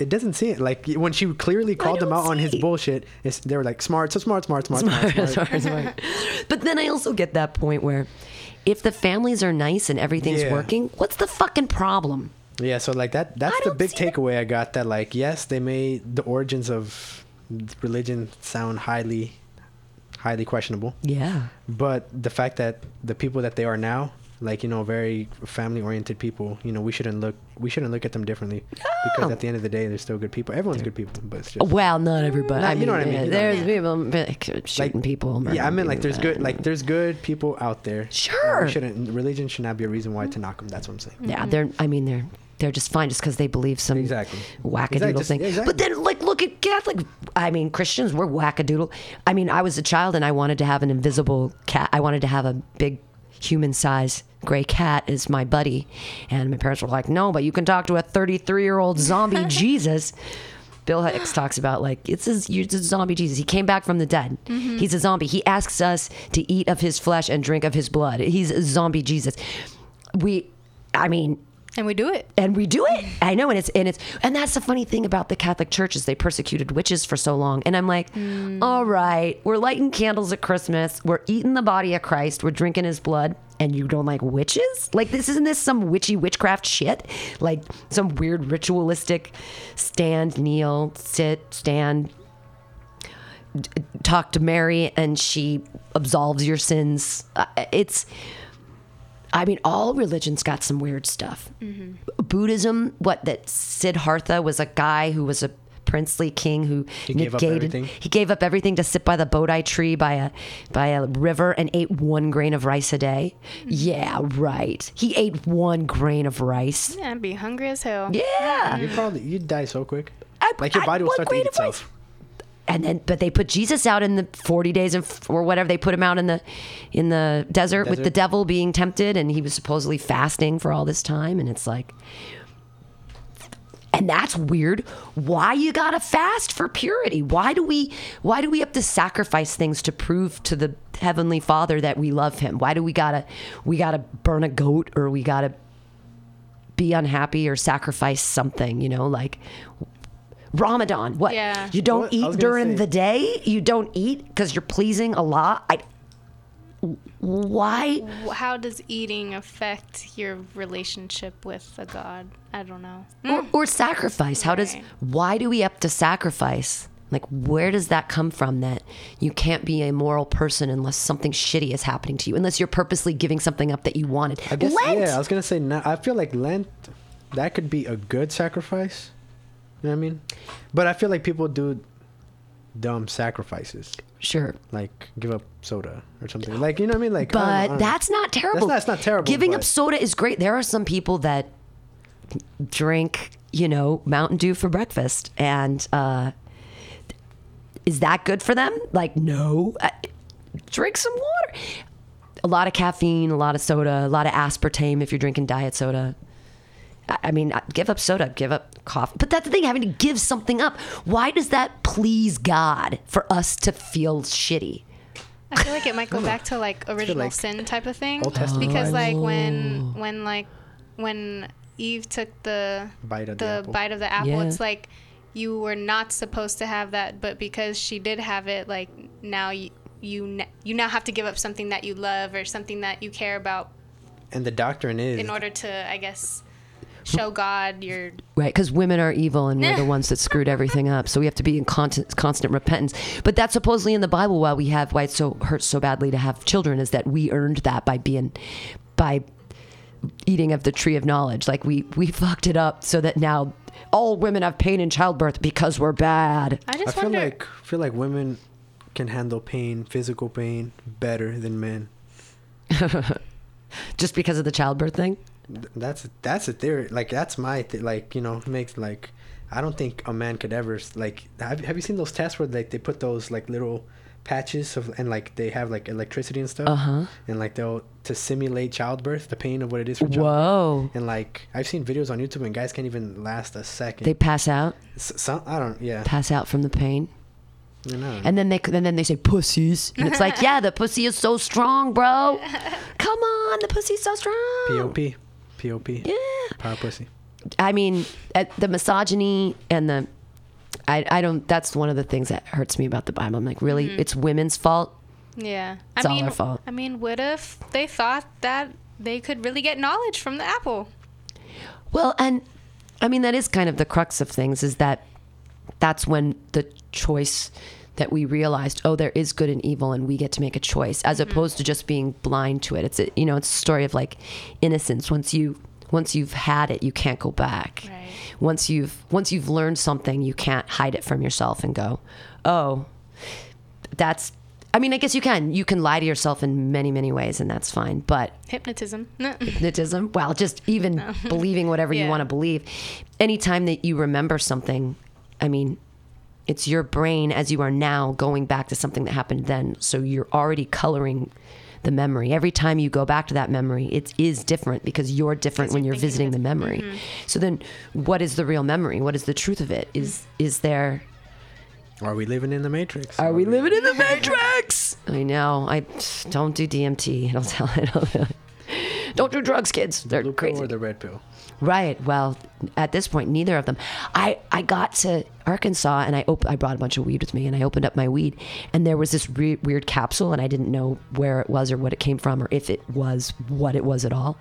it doesn't seem it. Like when she clearly called him out on his bullshit, it's, they were like smart, so smart, smart, smart, smart. Smart, smart. But then I also get that point where if the families are nice and everything's Yeah. working, what's the fucking problem? Yeah, so like that that's I the big takeaway I got that like yes, they made the origins of religion sound highly highly questionable, Yeah. but the fact that the people that they are now, like you know, very family oriented people, you know, we shouldn't look we shouldn't look at them differently because at the end of the day, they're still good people. Everyone's good people, but it's just Well, not everybody. Nah, I you mean, know what I mean, you know there's people like, shooting people. yeah, I mean like there's good like there's good people out there. Uh, sure. We shouldn't religion should not be a reason why to knock them. That's what I'm saying. Yeah, they're. I mean, they're they're just fine just because they believe some Exactly. wackadoodle Exactly, thing. exactly. But then, like, look at Catholic. I mean, Christians we're wackadoodle. I mean, I was a child and I wanted to have an invisible cat. I wanted to have a big human size gray cat is my buddy, and my parents were like, "No, but you can talk to a 33 year old zombie Jesus." Bill Hicks talks about like it's a, it's a zombie Jesus. He came back from the dead. Mm-hmm. He's a zombie. He asks us to eat of his flesh and drink of his blood. He's a zombie Jesus. We, I mean, And we do it. and we do it. I know, and it's and it's and that's the funny thing about the Catholic Church is they persecuted witches for so long, and I'm like, all right, we're lighting candles at Christmas, we're eating the body of Christ, we're drinking His blood, and you don't like witches? Like this isn't this some witchy witchcraft shit? Like some weird ritualistic stand, kneel, sit, stand. Talk to Mary and she absolves your sins. Uh, It's, I mean, all religions got some weird stuff. Mm-hmm. Buddhism, what that Siddhartha was a guy who was a princely king who He gave up negated everything? he gave up everything to sit by the bodhi tree by a by a river and ate one grain of rice a day. Mm-hmm. Yeah, right. He ate one grain of rice. Yeah, I'd be hungry as hell. Yeah. You probably you'd die so quick. I- like your I- body will start to grain eat of rice. And then but they put Jesus out in the 40 days of, or whatever they put him out in the in the desert, with the devil being tempted and he was supposedly fasting for all this time and it's like and that's weird. Why you gotta fast for purity? Why do we why do we have to sacrifice things to prove to the heavenly father that we love him? Why do we gotta we gotta burn a goat or we gotta be unhappy or sacrifice something you know like Ramadan. What? Yeah. You don't What- I eat gonna during say- the day? You don't eat because you're pleasing Allah? I. Why? How does eating affect your relationship with a god? I don't know. Hmm. Or, or sacrifice? How does? Right. Why do we have to sacrifice? Like, where does that come from? That you can't be a moral person unless something shitty is happening to you, unless you're purposely giving something up that you wanted. I guess Lent. yeah. I was gonna say no- I feel like Lent that could be a good sacrifice. You know what I mean? But I feel like people do dumb sacrifices, Sure. like give up soda or something. Like you know what I mean? Like I don't know, I But don't know. that's not terrible. That's not terrible, Giving up soda is great. There are some people that drink, you know, Mountain Dew for breakfast, and uh, is that good for them? Like, no. Uh, drink some water. A lot of caffeine, a lot of soda, a lot of aspartame if you're drinking diet soda. I I mean, uh, give up soda, give up coffee. But that's the thing, having to give something up. Why does that please God for us to feel shitty? I feel like it might go back to like original like sin type of thing. Old Testament because vibes. like Oh. when when like when Eve took the Bite of the the apple. bite of the apple, Yeah. it's like you were not supposed to have that, but because she did have it, like now you you n- you now have to give up something that you love or something that you care about and the doctrine is in order to, I guess, show God your Right, because women are evil and we're the ones that screwed everything up. So we have to be in constant, constant repentance. But that's supposedly in the Bible. Why we have why it so hurts so badly to have children is that we earned that by being, by eating of the tree of knowledge. Like we we fucked it up so that now all women have pain in childbirth because we're bad. I I just feel wonder. like feel like women can handle pain, physical pain, better than men. Just because of the childbirth thing. Th- That's that's a theory. Like that's my th- like you know makes like I don't think a man could ever like have have you seen those tests where like they put those like little patches of and like they have like electricity and stuff Uh-huh. and like they'll to simulate childbirth the pain of what it is for childbirth Whoa. and like I've seen videos on YouTube and guys can't even last a second. They pass out, S- some I don't yeah. pass out from the pain. And then they and then they say pussies, and it's like, yeah, the pussy is so strong, bro. Come on, the pussy's so strong. POP. POP. Yeah. Power pussy. I mean, at the misogyny and the, I, I don't. That's one of the things that hurts me about the Bible. I'm like, really, mm-hmm. it's women's fault. yeah, It's I all mean, our fault. I mean, what if they thought that they could really get knowledge from the apple? Well, and I mean that is kind of the crux of things. Is that that's when the choice that we realized, oh, there is good and evil, and we get to make a choice, as mm-hmm. opposed to just being blind to it. It's a, you know, it's a story of like innocence. Once you once you've had it, you can't go back. Right. Once you've once you've learned something, you can't hide it from yourself and go, oh, that's. I mean, I guess you can. You can lie to yourself in many, many ways, and that's fine. But Hypnotism. hypnotism. Well, just even believing whatever you want to believe. Anytime that you remember something, I mean, it's your brain as you are now going back to something that happened then. So you're already coloring the memory. Every time you go back to that memory, it is different because you're different when you're you're visiting of the it. memory. So then what is the real memory? What is the truth of it? Is is there Are we living in the Matrix? are we living in the matrix? I know. I don't do DMT. It'll tell it. Don't do drugs, kids. They're blue crazy. pill or the red pill? Right. Well, at this point, neither of them. I, I got to Arkansas and I op- I brought a bunch of weed with me and I opened up my weed and there was this re- weird capsule and I didn't know where it was or what it came from or if it was what it was at all.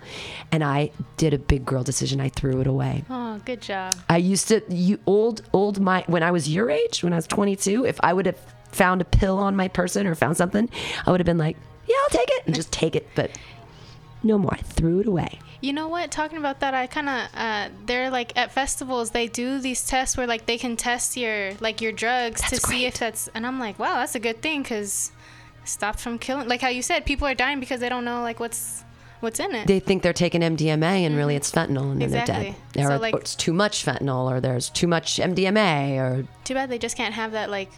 And I did a big girl decision. I threw it away. Oh, good job. I used to you old old my when I was your age when I was 22. If I would have found a pill on my person or found something, I would have been like, yeah, I'll take it and just take it. But no more. I threw it away. You know what? Talking about that, I kind of uh, they're like at festivals they do these tests where like they can test your like your drugs to That's see if that's and I'm like, wow, that's a good thing because stopped from killing. Like how you said, people are dying because they don't know like what's what's in it. they think they're taking MDMA and really it's fentanyl and then they're Exactly. dead. So, Or, like- it's too much fentanyl or there's too much MDMA or Too bad they just can't have that like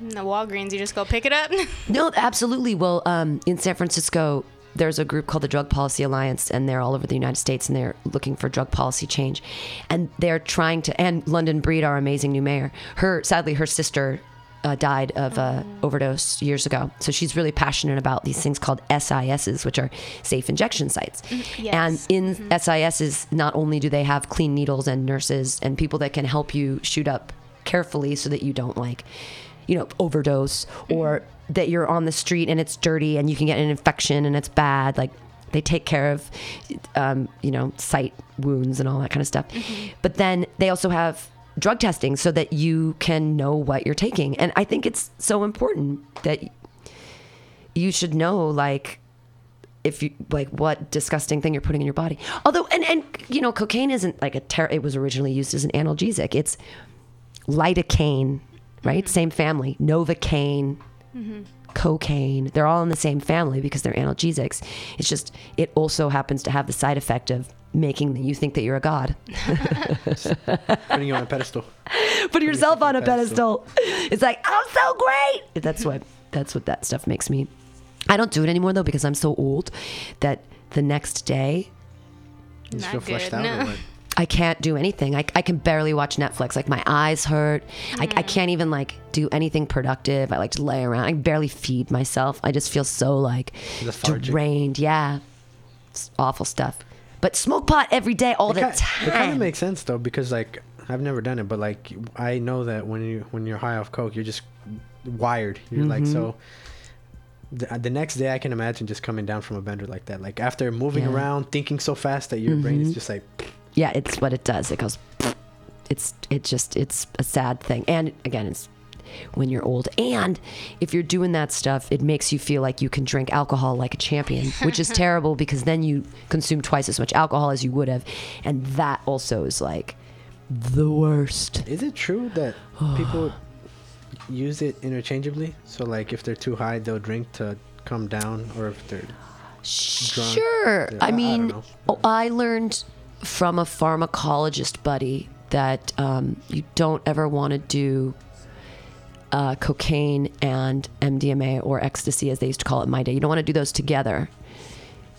in the Walgreens. You just go pick it up. no, absolutely. Well, um, in San Francisco, there's a group called the Drug Policy Alliance, and they're all over the United States, and they're looking for drug policy change, and they're trying to. And London Breed, our amazing new mayor, her sadly her sister. Uh, died of uh, overdose years ago. So she's really passionate about these things called SISs, which are safe injection sites. yes. And in SISs, not only do they have clean needles and nurses and people that can help you shoot up carefully so that you don't like, you know, overdose or that you're on the street and it's dirty and you can get an infection and it's bad. Like they take care of, um, you know, site wounds and all that kind of stuff. But then they also have drug testing so that you can know what you're taking. And I think it's so important that you should know, like, if you like what disgusting thing you're putting in your body. Although, and and you know, cocaine isn't like a ter- it was originally used as an analgesic. It's lidocaine right? Same family. Novocaine, cocaine. They're all in the same family because they're analgesics. It's just it also happens to have the side effect of making you think that you're a god. Putting you on a pedestal. Put yourself on a pedestal. pedestal. It's like I'm so great. That's what that's what that stuff makes me. I don't do it anymore though because I'm so old that the next day You just Not feel fleshed good, out. no. I can't do anything. I, I can barely watch Netflix. Like my eyes hurt. I, I can't even like do anything productive. I like to lay around. I barely feed myself. I just feel so like Lethargic. drained. Yeah, it's awful stuff. But smoke pot every day, all It the time. It kind of makes sense though because like I've never done it, but like I know that when you when you're high off coke, you're just wired. You're like Mm-hmm. so. The, the next day, I can imagine just coming down from a bender like that. Like after moving Yeah. around, thinking so fast that your brain is just like, yeah, it's what it does. It goes. It's it just it's a sad thing. And again, it's when you're old. And if you're doing that stuff, it makes you feel like you can drink alcohol like a champion, which is terrible because then you consume twice as much alcohol as you would have, and that also is like the worst. is it true that people use it interchangeably? So like if they're too high, they'll drink to come down, or if they're Sure. Yeah, I I- I mean, know. oh, I learned from a pharmacologist buddy that um, you don't ever want to do uh, cocaine and MDMA or ecstasy, as they used to call it in my day. You don't want to do those together.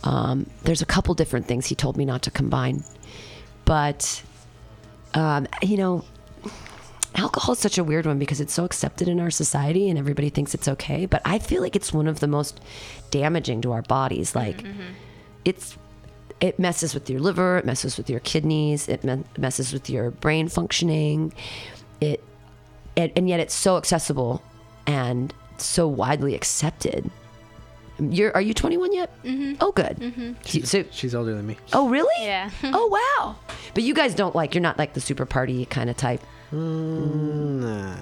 Um, there's a couple different things he told me not to combine, but um, you know, alcohol is such a weird one because it's so accepted in our society and everybody thinks it's okay. But I feel like it's one of the most damaging to our bodies. Like, it's it messes with your liver, it messes with your kidneys, it me- messes with your brain functioning. It, it and yet it's so accessible and so widely accepted. You're are you 21 yet? Mm-hmm. Oh, good. Mm-hmm. So, she's older than me. oh, really? Yeah. Oh, wow. But you guys don't like you're not like the super party kind of type. Mm, nah.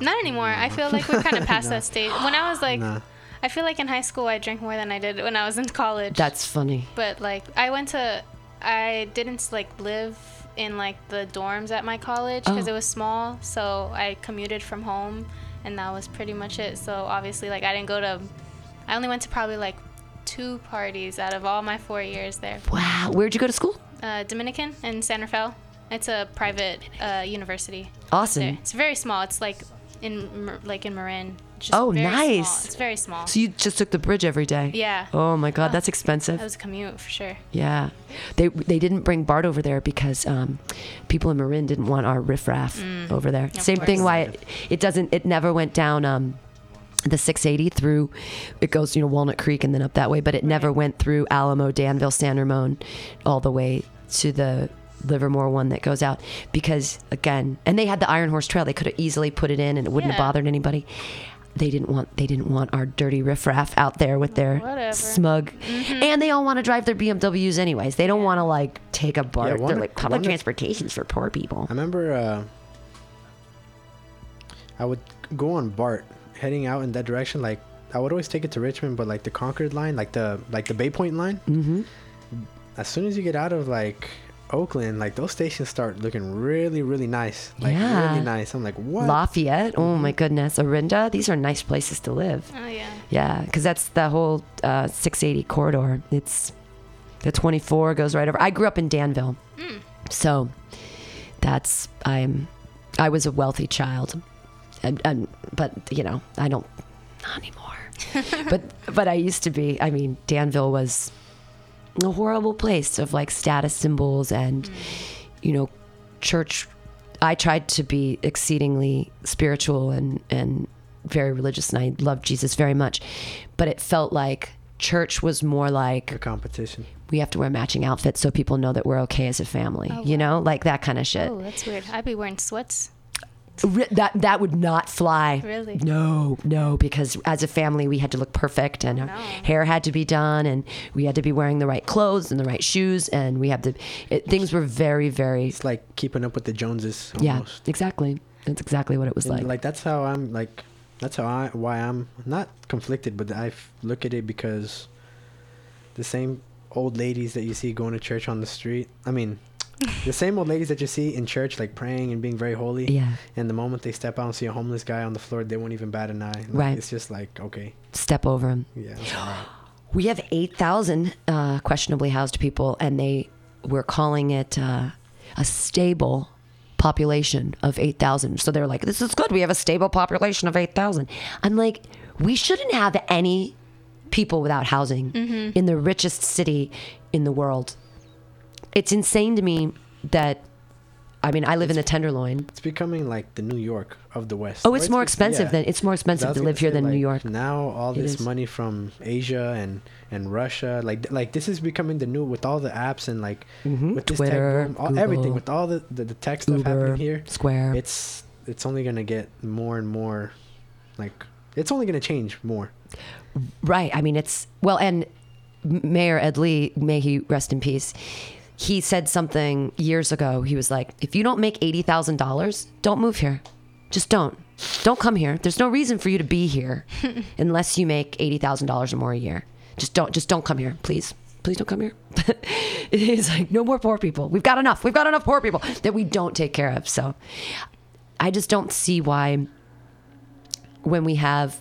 Not anymore. I feel like we're kind of past that stage. When I was like, Nah. I feel like in high school I drank more than I did when I was in college. That's funny. but like I went to, I didn't like live in like the dorms at my college because Oh. it was small. So I commuted from home, and that was pretty much it. So obviously, like I didn't go to, I only went to probably like two parties out of all my four years there. Wow. Where'd you go to school? Uh, Dominican in San Rafael. It's a private uh, university. Awesome. There. It's very small. It's like in like in Marin. It's Oh, nice. Small. It's very small. So you just took the bridge every day? yeah. Oh my God, Oh. that's expensive. That was a commute for sure. Yeah, they they didn't bring BART over there because um, people in Marin didn't want our riffraff over there. Same thing. Why it, it doesn't it never went down um, the 680 through. It goes you know Walnut Creek and then up that way, but it never went through Alamo, Danville, San Ramon, all the way to the Livermore one that goes out because again, and they had the Iron Horse Trail. They could have easily put it in and it wouldn't have bothered anybody. They didn't want they didn't want our dirty riffraff out there with their Whatever. smug, and they all want to drive their BMWs anyways. They don't want to like take a BART. one They're like public transportation's for poor people. I remember uh, I would go on BART heading out in that direction. Like I would always take it to Richmond, but like the Concord line, like the like the Bay Point line. Mm-hmm. As soon as you get out of like Oakland, like those stations start looking really, really nice. Like Yeah. really nice. I'm like, what? Lafayette. Oh my goodness, Orinda. These are nice places to live. Oh yeah. Yeah, because that's the whole uh, 680 corridor. It's the 24 goes right over. I grew up in Danville, so that's I'm I was a wealthy child, and, and but you know I don't not anymore. but but I used to be. I mean, Danville was a horrible place of like status symbols and mm. you know church. I tried to be exceedingly spiritual and and very religious, and I loved Jesus very much, but it felt like church was more like A competition. we have to wear matching outfits so people know that we're okay as a family. Oh, you know, like that kind of shit. Oh, that's weird. I'd be wearing sweats. Ri- That that would not fly. Really? No, no, because as a family we had to look perfect and our No. hair had to be done and we had to be wearing the right clothes and the right shoes and we had to. It, things were very, very. It's like keeping up with the Joneses. Yeah, exactly. That's exactly what it was And, like. like that's how I'm like that's how I why I'm not conflicted, but I look at it because the same old ladies that you see going to church on the street. I mean, the same old ladies that you see in church, like praying and being very holy. Yeah. And the moment they step out and see a homeless guy on the floor, they won't even bat an eye. Like, Right. It's just like okay, Step over him. yeah, it's. We have 8,000 uh, questionably housed people, and they were calling it uh, a stable population of 8,000. So they're like, this is good. We have a stable population of 8,000. I'm like, we shouldn't have any people without housing in the richest city in the world. It's insane to me that, I mean, I live in the Tenderloin. It's becoming like the New York of the West. Oh, it's more expensive yeah. than it's more expensive to live here than New York. Now all It this is. money from Asia and and Russia, like like this is becoming the new with all the apps and like with this Mm-hmm. Twitter, tech boom, all, everything with all the the, the tech stuff Uber, happening here. Square. It's it's only gonna get more and more, like it's only gonna change more. Right. I mean, it's well, and Mayor Ed Lee, may he rest in peace. He said something years ago. He was like, "If you don't make eighty thousand dollars, don't move here. Just don't. Don't come here. There's no reason for you to be here unless you make eighty thousand dollars or more a year. Just don't. Just don't come here, please. Please don't come here." He's like, "No more poor people. We've got enough. We've got enough poor people that we don't take care of." So, I just don't see why when we have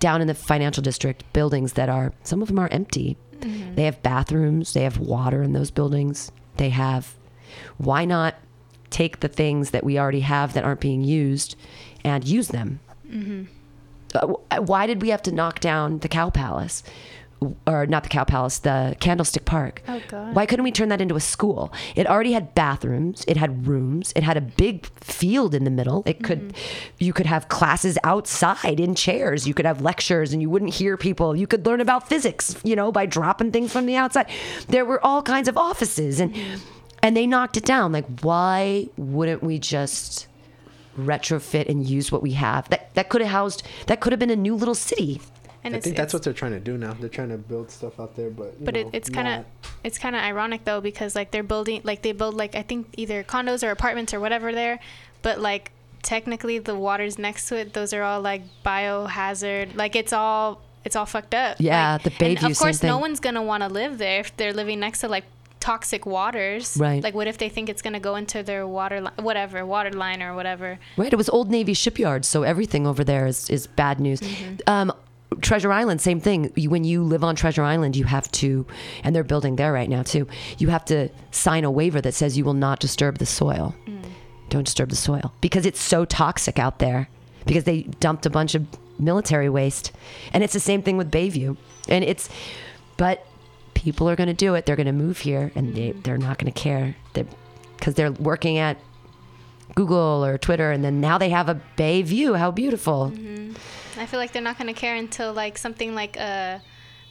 down in the financial district buildings that are some of them are empty Mm-hmm. they have bathrooms they have water in those buildings they have why not take the things that we already have that aren't being used and use them? Mm-hmm. Uh, uh, why did we have to knock down the cow palace or not the cow palace the candlestick park. Oh, God. why couldn't we turn that into a school? It already had bathrooms it had rooms it had a big field in the middle. It could mm-hmm. you could have classes outside in chairs you could have lectures and you wouldn't hear people. You could learn about physics you know by dropping things from the outside. There were all kinds of offices and mm-hmm. and they knocked it down. Like why wouldn't we just retrofit and use what we have? That that could have housed that could have been a new little city And I it's, think that's it's- what they're trying to do now. They're trying to build stuff out there, but you but it, it's kind of it's kind of ironic though because like they're building like they build like I think either condos or apartments or whatever there, but like technically the waters next to it those are all like biohazard like it's all it's all fucked up. Yeah, Like, the and Bayview, of course no one's gonna want to live there if they're living next to like toxic waters. Right. Like what if they think it's gonna go into their water li- whatever water line or whatever. Right. It was Old Navy shipyards, so everything over there is, is bad news. Um, Treasure Island, same thing. You- When you live on Treasure Island, you have to, and they're building there right now too. You have to sign a waiver that says you will not disturb the soil. Mm. Don't disturb the soil because it's so toxic out there. Because they dumped a bunch of military waste, and it's the same thing with Bayview. And it's, but people are going to do it. They're going to move here, and they mm. they're not going to care. Because they're working at Google or Twitter, and then now they have a Bayview. How beautiful! Mm-hmm. I feel like they're not gonna care until like something like uh,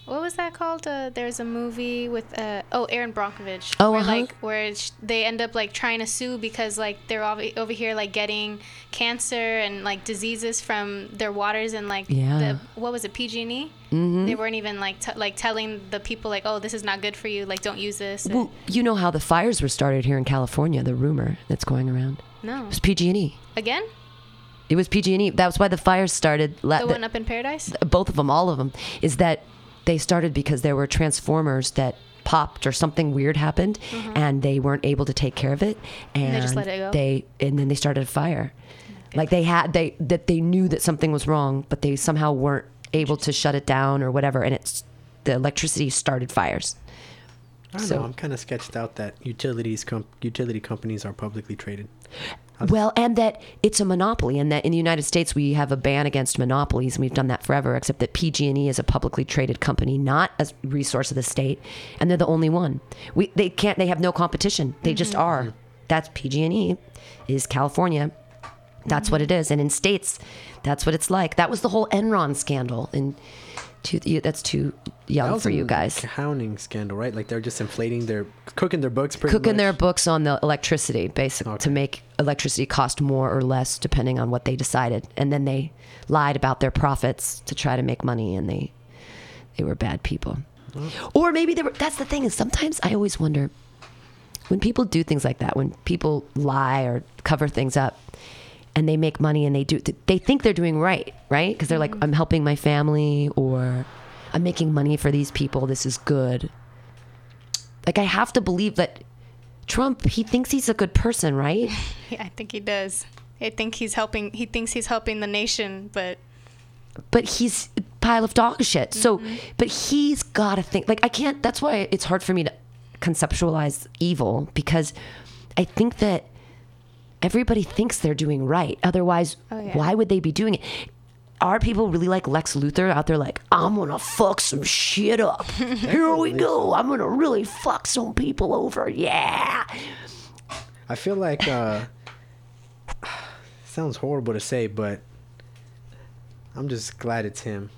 what was that called? Uh, there's a movie with uh, oh Erin Brockovich. Oh, where uh-huh. like where sh- they end up like trying to sue because like they're over, over here like getting cancer and like diseases from their waters and like Yeah. the what was it PG&E? Mm-hmm. They weren't even like t- like telling the people like oh this is not good for you like don't use this. Well, you know how the fires were started here in California. The rumor that's going around no it was PG&E. again It was PG&E. That was why the fires started. La- the one up in Paradise. both of them, all of them, is that they started because there were transformers that popped or something weird happened, and they weren't able to take care of it, and Mm-hmm. they just let it go? they- and then they started a fire. Like they had they that they knew that something was wrong, but they somehow weren't able to shut it down or whatever, and it's the electricity started fires. I don't So- know. I'm kind of sketched out that utilities com- utility companies are publicly traded. Well, and that it's a monopoly, and that in the United States we have a ban against monopolies, and we've done that forever. Except that PG&E is a publicly traded company, not a resource of the state, and they're the only one. We they can't. They have no competition. They just mm-hmm. are. That's PG&E, is California. That's what it is, and in states, that's what it's like. That was the whole Enron scandal, and too, that's too young was for you guys. Accounting scandal, right? Like they're just inflating their cooking their books. Pretty cooking much. their books on the electricity, basically, to make electricity cost more or less depending on what they decided. And then they lied about their profits to try to make money, and they they were bad people. Oh. Or maybe they were. That's the thing is sometimes I always wonder when people do things like that, when people lie or cover things up. And they make money, and they do. They think they're doing right, right? Because they're like, mm-hmm. "I'm helping my family," or "I'm making money for these people. This is good." like I have to believe that Trump, he thinks he's a good person, right? Yeah, I think he does. I think he's helping. He thinks he's helping the nation, but but he's a pile of dog shit. So, mm-hmm. but he's got to think. Like, I can't. That's why it's hard for me to conceptualize evil because I think that everybody thinks they're doing right. Otherwise, Oh, yeah. why would they be doing it? Are people really like Lex Luthor out there? Like, I'm gonna fuck some shit up. Here we go. I'm gonna really fuck some people over. Yeah. I feel like uh sounds horrible to say, but I'm just glad it's him.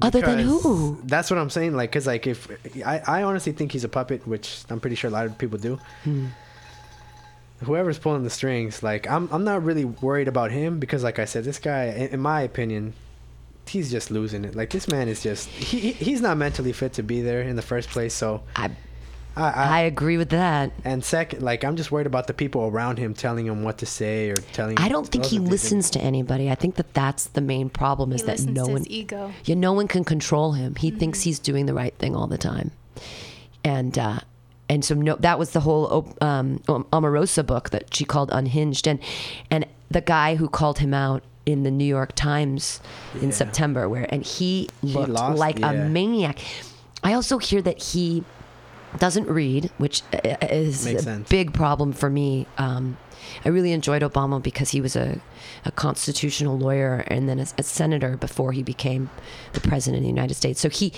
Other than who? That's what I'm saying. Like, cause like if I, I honestly think he's a puppet, which I'm pretty sure a lot of people do. Hmm. Whoever's pulling the strings, like I'm, I'm not really worried about him because, like I said, this guy, in, in my opinion, he's just losing it. Like this man is just, he, he- he's not mentally fit to be there in the first place. So I I, I, I agree with that. and second, like I'm just worried about the people around him telling him what to say or telling. I don't think he are the- listens to anybody. I think that that's the main problem is he that no to one his ego. Yeah, no one can control him. He Mm-hmm. thinks he's doing the right thing all the time, and uh, and so no, that was the whole um, Omarosa book that she called Unhinged, and and the guy who called him out in the New York Times in September, where and he looked lost- like a maniac. I also hear that he doesn't read, which uh, is Makes a sense. big problem for me. Um, I really enjoyed Obama because he was a, a constitutional lawyer and then a, a senator before he became the president of the United States. So he,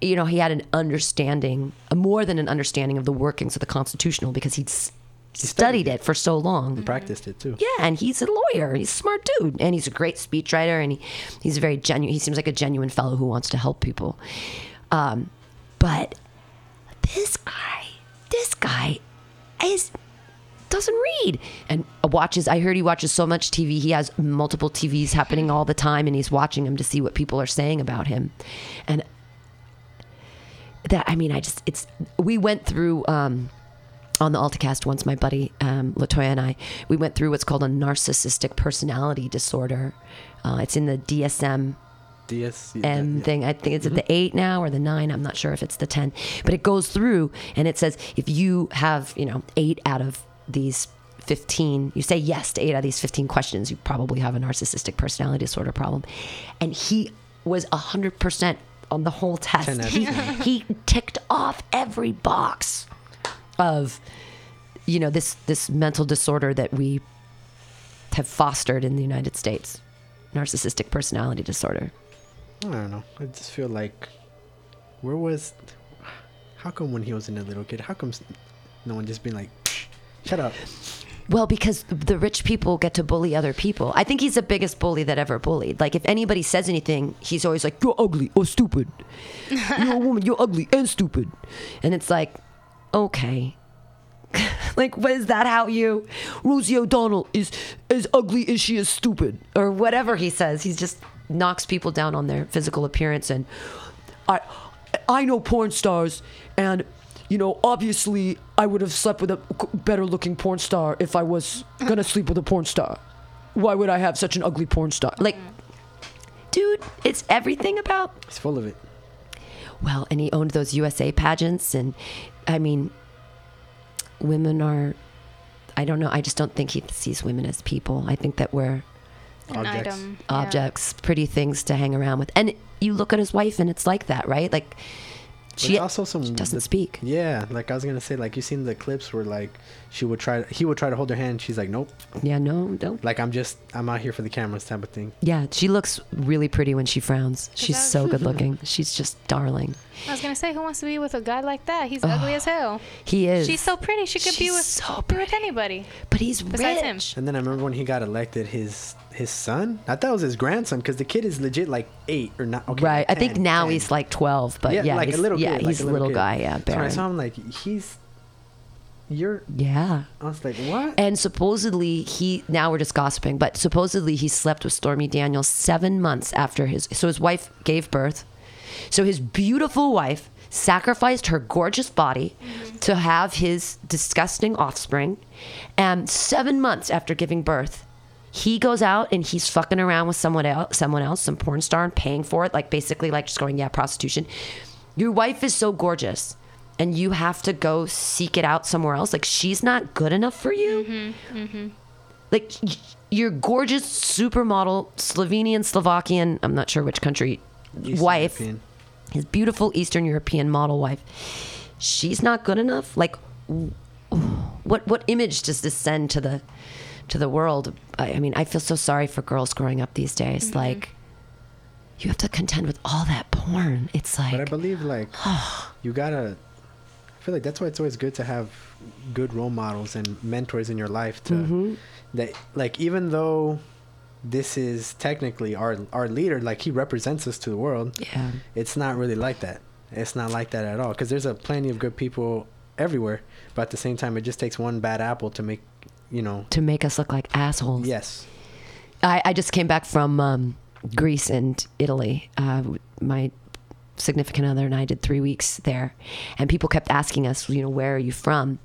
you know, he had an understanding, a more than an understanding of the workings of the constitutional because he'd s- studied, studied it for so long. He practiced it too. Yeah, and he's a lawyer. He's a smart dude, and he's a great speechwriter, and he, he's very genuine. He seems like a genuine fellow who wants to help people. Um, but this guy, this guy, is doesn't read and watches. I heard he watches so much TV. He has multiple TVs happening all the time, and he's watching them to see what people are saying about him. And that, I mean, I just it's. We went through. Um, on the Altacast once, my buddy um, Latoya and I, we went through what's called a narcissistic personality disorder. Uh, it's in the DSM DS. M yeah. thing. I think it's at the eight now or the nine. I'm not sure if it's the 10, but it goes through and it says if you have, you know, eight out of these 15, you say yes to eight out of these 15 questions, you probably have a narcissistic personality disorder problem. And he was 100% on the whole test. 10 out of He, he ticked off every box of, you know, this, this mental disorder that we have fostered in the United States narcissistic personality disorder. I don't know. I just feel like, where was, how come when he was in a little kid, how come no one just been like, "Psh, shut up? Well, because the rich people get to bully other people. I think he's the biggest bully that ever bullied. Like, if anybody says anything, he's always like, You're ugly or stupid. You're a woman, you're ugly and stupid. And it's like, Okay. like, what is that how you. Rosie O'Donnell is as ugly as she is stupid. Or whatever he says. He just knocks people down on their physical appearance. And I, I know porn stars, and you know, obviously, I would have slept with a better looking porn star if I was gonna sleep with a porn star. Why would I have such an ugly porn star? Like, dude, it's everything about. He's full of it. Well, and he owned those USA pageants, and I mean, women are. I don't know. I just don't think he sees women as people. I think that we're An Objects. item. yeah. objects, pretty things to hang around with. And you look at his wife, and it's like that, right? Like, she There's also some she doesn't the- speak. Yeah, like I was gonna say, like you seen the clips where like she would try, he would try to hold her hand. She's like, nope. Yeah, no, don't. Like I'm just, I'm out here for the cameras type of thing. Yeah, she looks really pretty when she frowns. She's that- so good looking. She's just darling. I was gonna say, who wants to be with a guy like that? He's ugly as hell. He is. She's so pretty. She could be with so be with anybody. but he's Besides him. rich. And then I remember when he got elected, his his son. I thought it was his grandson because the kid is legit like eight or not. Okay, right. I think now 10. he's like 12, but yeah, like he's, a little yeah, like he's a little, kid. guy. Yeah, So when I Barron. saw him, like he's, you're. yeah. I was like, what? And supposedly he now we're just gossiping, but supposedly he slept with Stormy Daniels seven months after his so his wife gave birth. So his beautiful wife sacrificed her gorgeous body mm-hmm. to have his disgusting offspring. And seven months after giving birth, he goes out and he's fucking around with someone else, someone else, some porn star, and paying for it, like basically like just going, yeah, prostitution. Your wife is so gorgeous. and you have to go seek it out somewhere else. Like she's not good enough for you. Mm-hmm, Like your gorgeous supermodel Slovenian, Slovakian, I'm not sure which country, Eastern wife, European. his beautiful Eastern European model wife. She's not good enough. Like, what what image does this send to the to the world? I, I mean, I feel so sorry for girls growing up these days. Mm-hmm. Like, you have to contend with all that porn. It's like, But I believe like you gotta. I feel like that's why it's always good to have good role models and mentors in your life to Mm-hmm. that like even though this is technically our our leader like he represents us to the world yeah, it's not really like that it's not like that at all because there's a plenty of good people everywhere but at the same time it just takes one bad apple to make you know to make us look like assholes. yes I, I just came back from um, Greece and Italy. Uh, my significant other and I did three weeks there, and people kept asking us, you know, where are you from?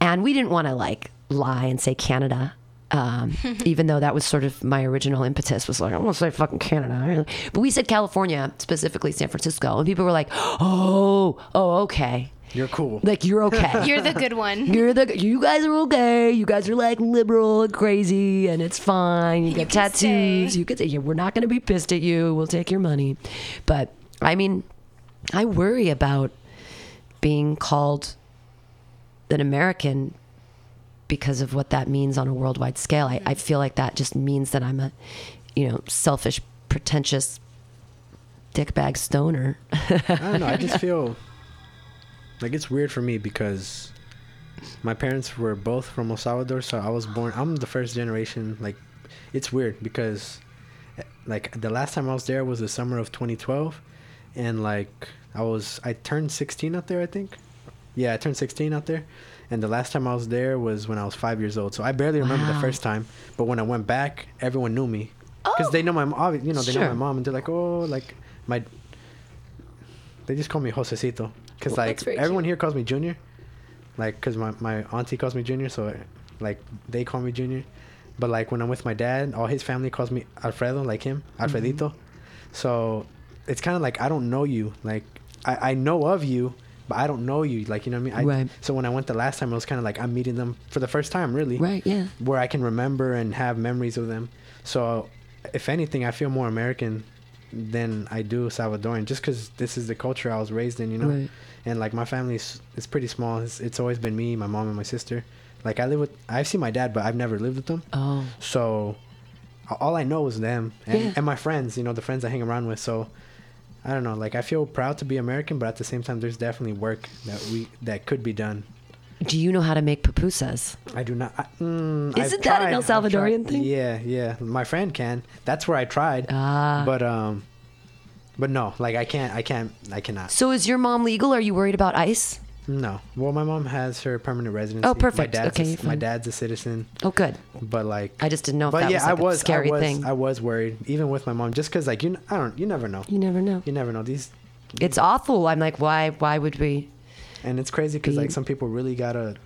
And we didn't want to like lie and say Canada. Um, even though that was sort of my original impetus was like, I want to say fucking Canada. But we said California, specifically San Francisco. And people were like, oh, oh, okay. You're cool Like, you're okay. You're the good one. You're the you guys are okay. You guys are like liberal and crazy, and it's fine. You, get can tattoos. stay. You could say yeah, we're not going to be pissed at you. We'll take your money. But I mean, I worry about being called an American because of what that means on a worldwide scale. I, I mm-hmm. feel like that just means that I'm a, you know, selfish, pretentious, dickbag stoner. I don't know. I just feel like it's weird for me because my parents were both from El Salvador, so I was born. I'm the first generation. Like, it's weird because, like, the last time I was there was the summer of 2012, and like I was I turned 16 out there. I think, yeah, I turned 16 out there. And the last time I was there was when I was five years old. So I barely remember the first time. But when I went back, everyone knew me because they oh. know my mom. You know, they know my mom, and they're like, "Oh, like my they just call me Josecito because Well, like everyone cute. here calls me Junior, like because my my auntie calls me Junior, so like they call me Junior. But like when I'm with my dad, all his family calls me Alfredo, like him, Mm-hmm. Alfredito. So it's kind of like I don't know you, like I I know of you, but I don't know you, like you know what I mean. I, Right. So when I went the last time, it was kind of like I'm meeting them for the first time, really right? Yeah. where I can remember and have memories of them. So, if anything, I feel more American than I do Salvadoran, just because this is the culture I was raised in, you know. Right. And like my family's, it's pretty small. It's, it's always been me, my mom, and my sister. Like I live with, I've seen my dad, but I've never lived with them. Oh. So, all I know is them and, Yeah. and my friends. You know, the friends I hang around with. So. I don't know. Like I feel proud to be American, but at the same time, there's definitely work that we that could be done. Do you know how to make pupusas? I do not. I, mm, I've Isn't that an El Salvadorian thing? Yeah, yeah. My friend can. That's where I tried. Ah. But um, but no, like I can't. I can't. I cannot. So is your mom legal? Are you worried about ICE? No. Well, my mom has her permanent residency. Oh, perfect. My dad's, Okay, a, my dad's a citizen, Oh, good. but like. I just didn't know if but that yeah, was like I was. a scary I was. thing. I was worried, even with my mom, just because like you. I don't. You never know. you never know. You never know these. It's awful. I'm like, why? Why would we? And it's crazy because Be- like some people really gotta.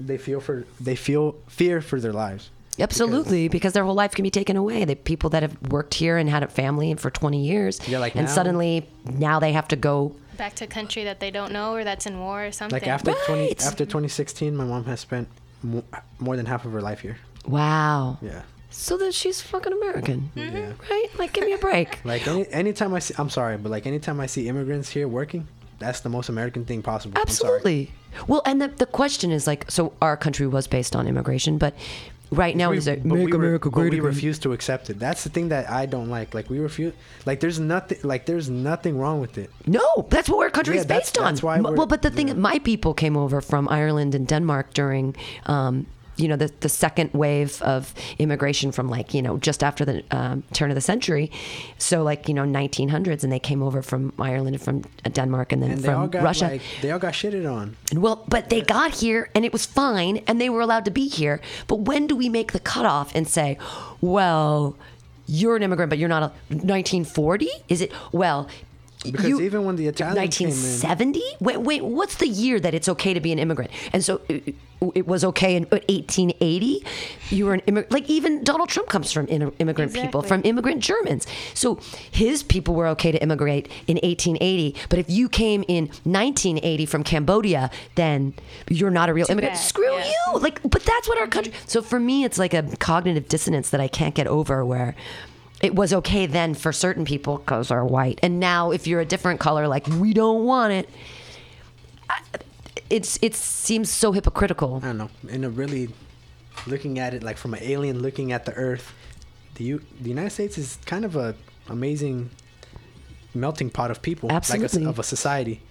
They feel for. They feel fear for their lives. Absolutely, because, their whole life can be taken away. The people that have worked here and had a family for 20 years, Yeah, like and now- suddenly now they have to go. Back to a country that they don't know or that's in war or something. Like after twenty after 2016, my mom has spent mo- more than half of her life here. Wow. Yeah. So that she's fucking American, mm-hmm. Yeah. right? Like, give me a break. Like any anytime I see, I'm sorry, but like anytime I see immigrants here working, that's the most American thing possible. Absolutely. Well, and the the question is like, so our country was based on immigration, but right now We- is but make we America but we again? refuse to accept it. That's the thing that I don't like. Like we refuse. Like there's nothing. Like there's nothing wrong with it. No, that's what our country Yeah, is that's- based on. that's why well, but the thing, yeah. my people came over from Ireland and Denmark during, um, you know, the the second wave of immigration from like you know just after the um, turn of the century, so like you know 1900s, and they came over from Ireland and from Denmark and then And from got Russia. like they all got shitted on. And Well, but they got here and it was fine and they were allowed to be here. But when do we make the cutoff and say, well, you're an immigrant, but you're not a 1940? Is it, well, Because you- even when the Italians came in, 1970? Wait, wait, what's the year that it's okay to be an immigrant? And so it, it was okay in uh, 1880. You were an immigrant. Like even Donald Trump comes from in- immigrant people, from immigrant Germans. So his people were okay to immigrate in 1880. But if you came in 1980 from Cambodia, then you're not a real immigrant. bad, Screw yeah. you. Like, but that's what our mm-hmm. country. So for me, it's like a cognitive dissonance that I can't get over where it was okay then for certain people because they're white. And now if you're a different color like we don't want it I- it's it seems so hypocritical. I don't know, in a really looking at it like from an alien looking at the Earth, the U- the United States is kind of a amazing melting pot of people, like a, of a society,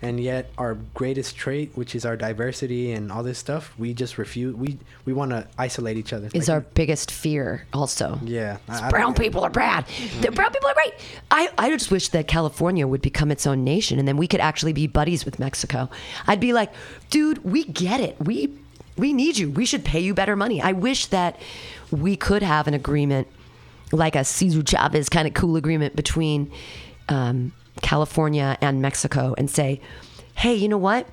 and yet our greatest trait, which is our diversity and all this stuff, we just refuse. We we want to isolate each other. is Like, our biggest fear also yeah. I- I brown don't- people are bad the brown people are great I, I just wish that california would become its own nation and then we could actually be buddies with mexico i'd be like dude we get it we we need you we should pay you better money i wish that we could have an agreement like a Cesar Chavez kind of cool agreement between um, California and Mexico and say, hey, you know what?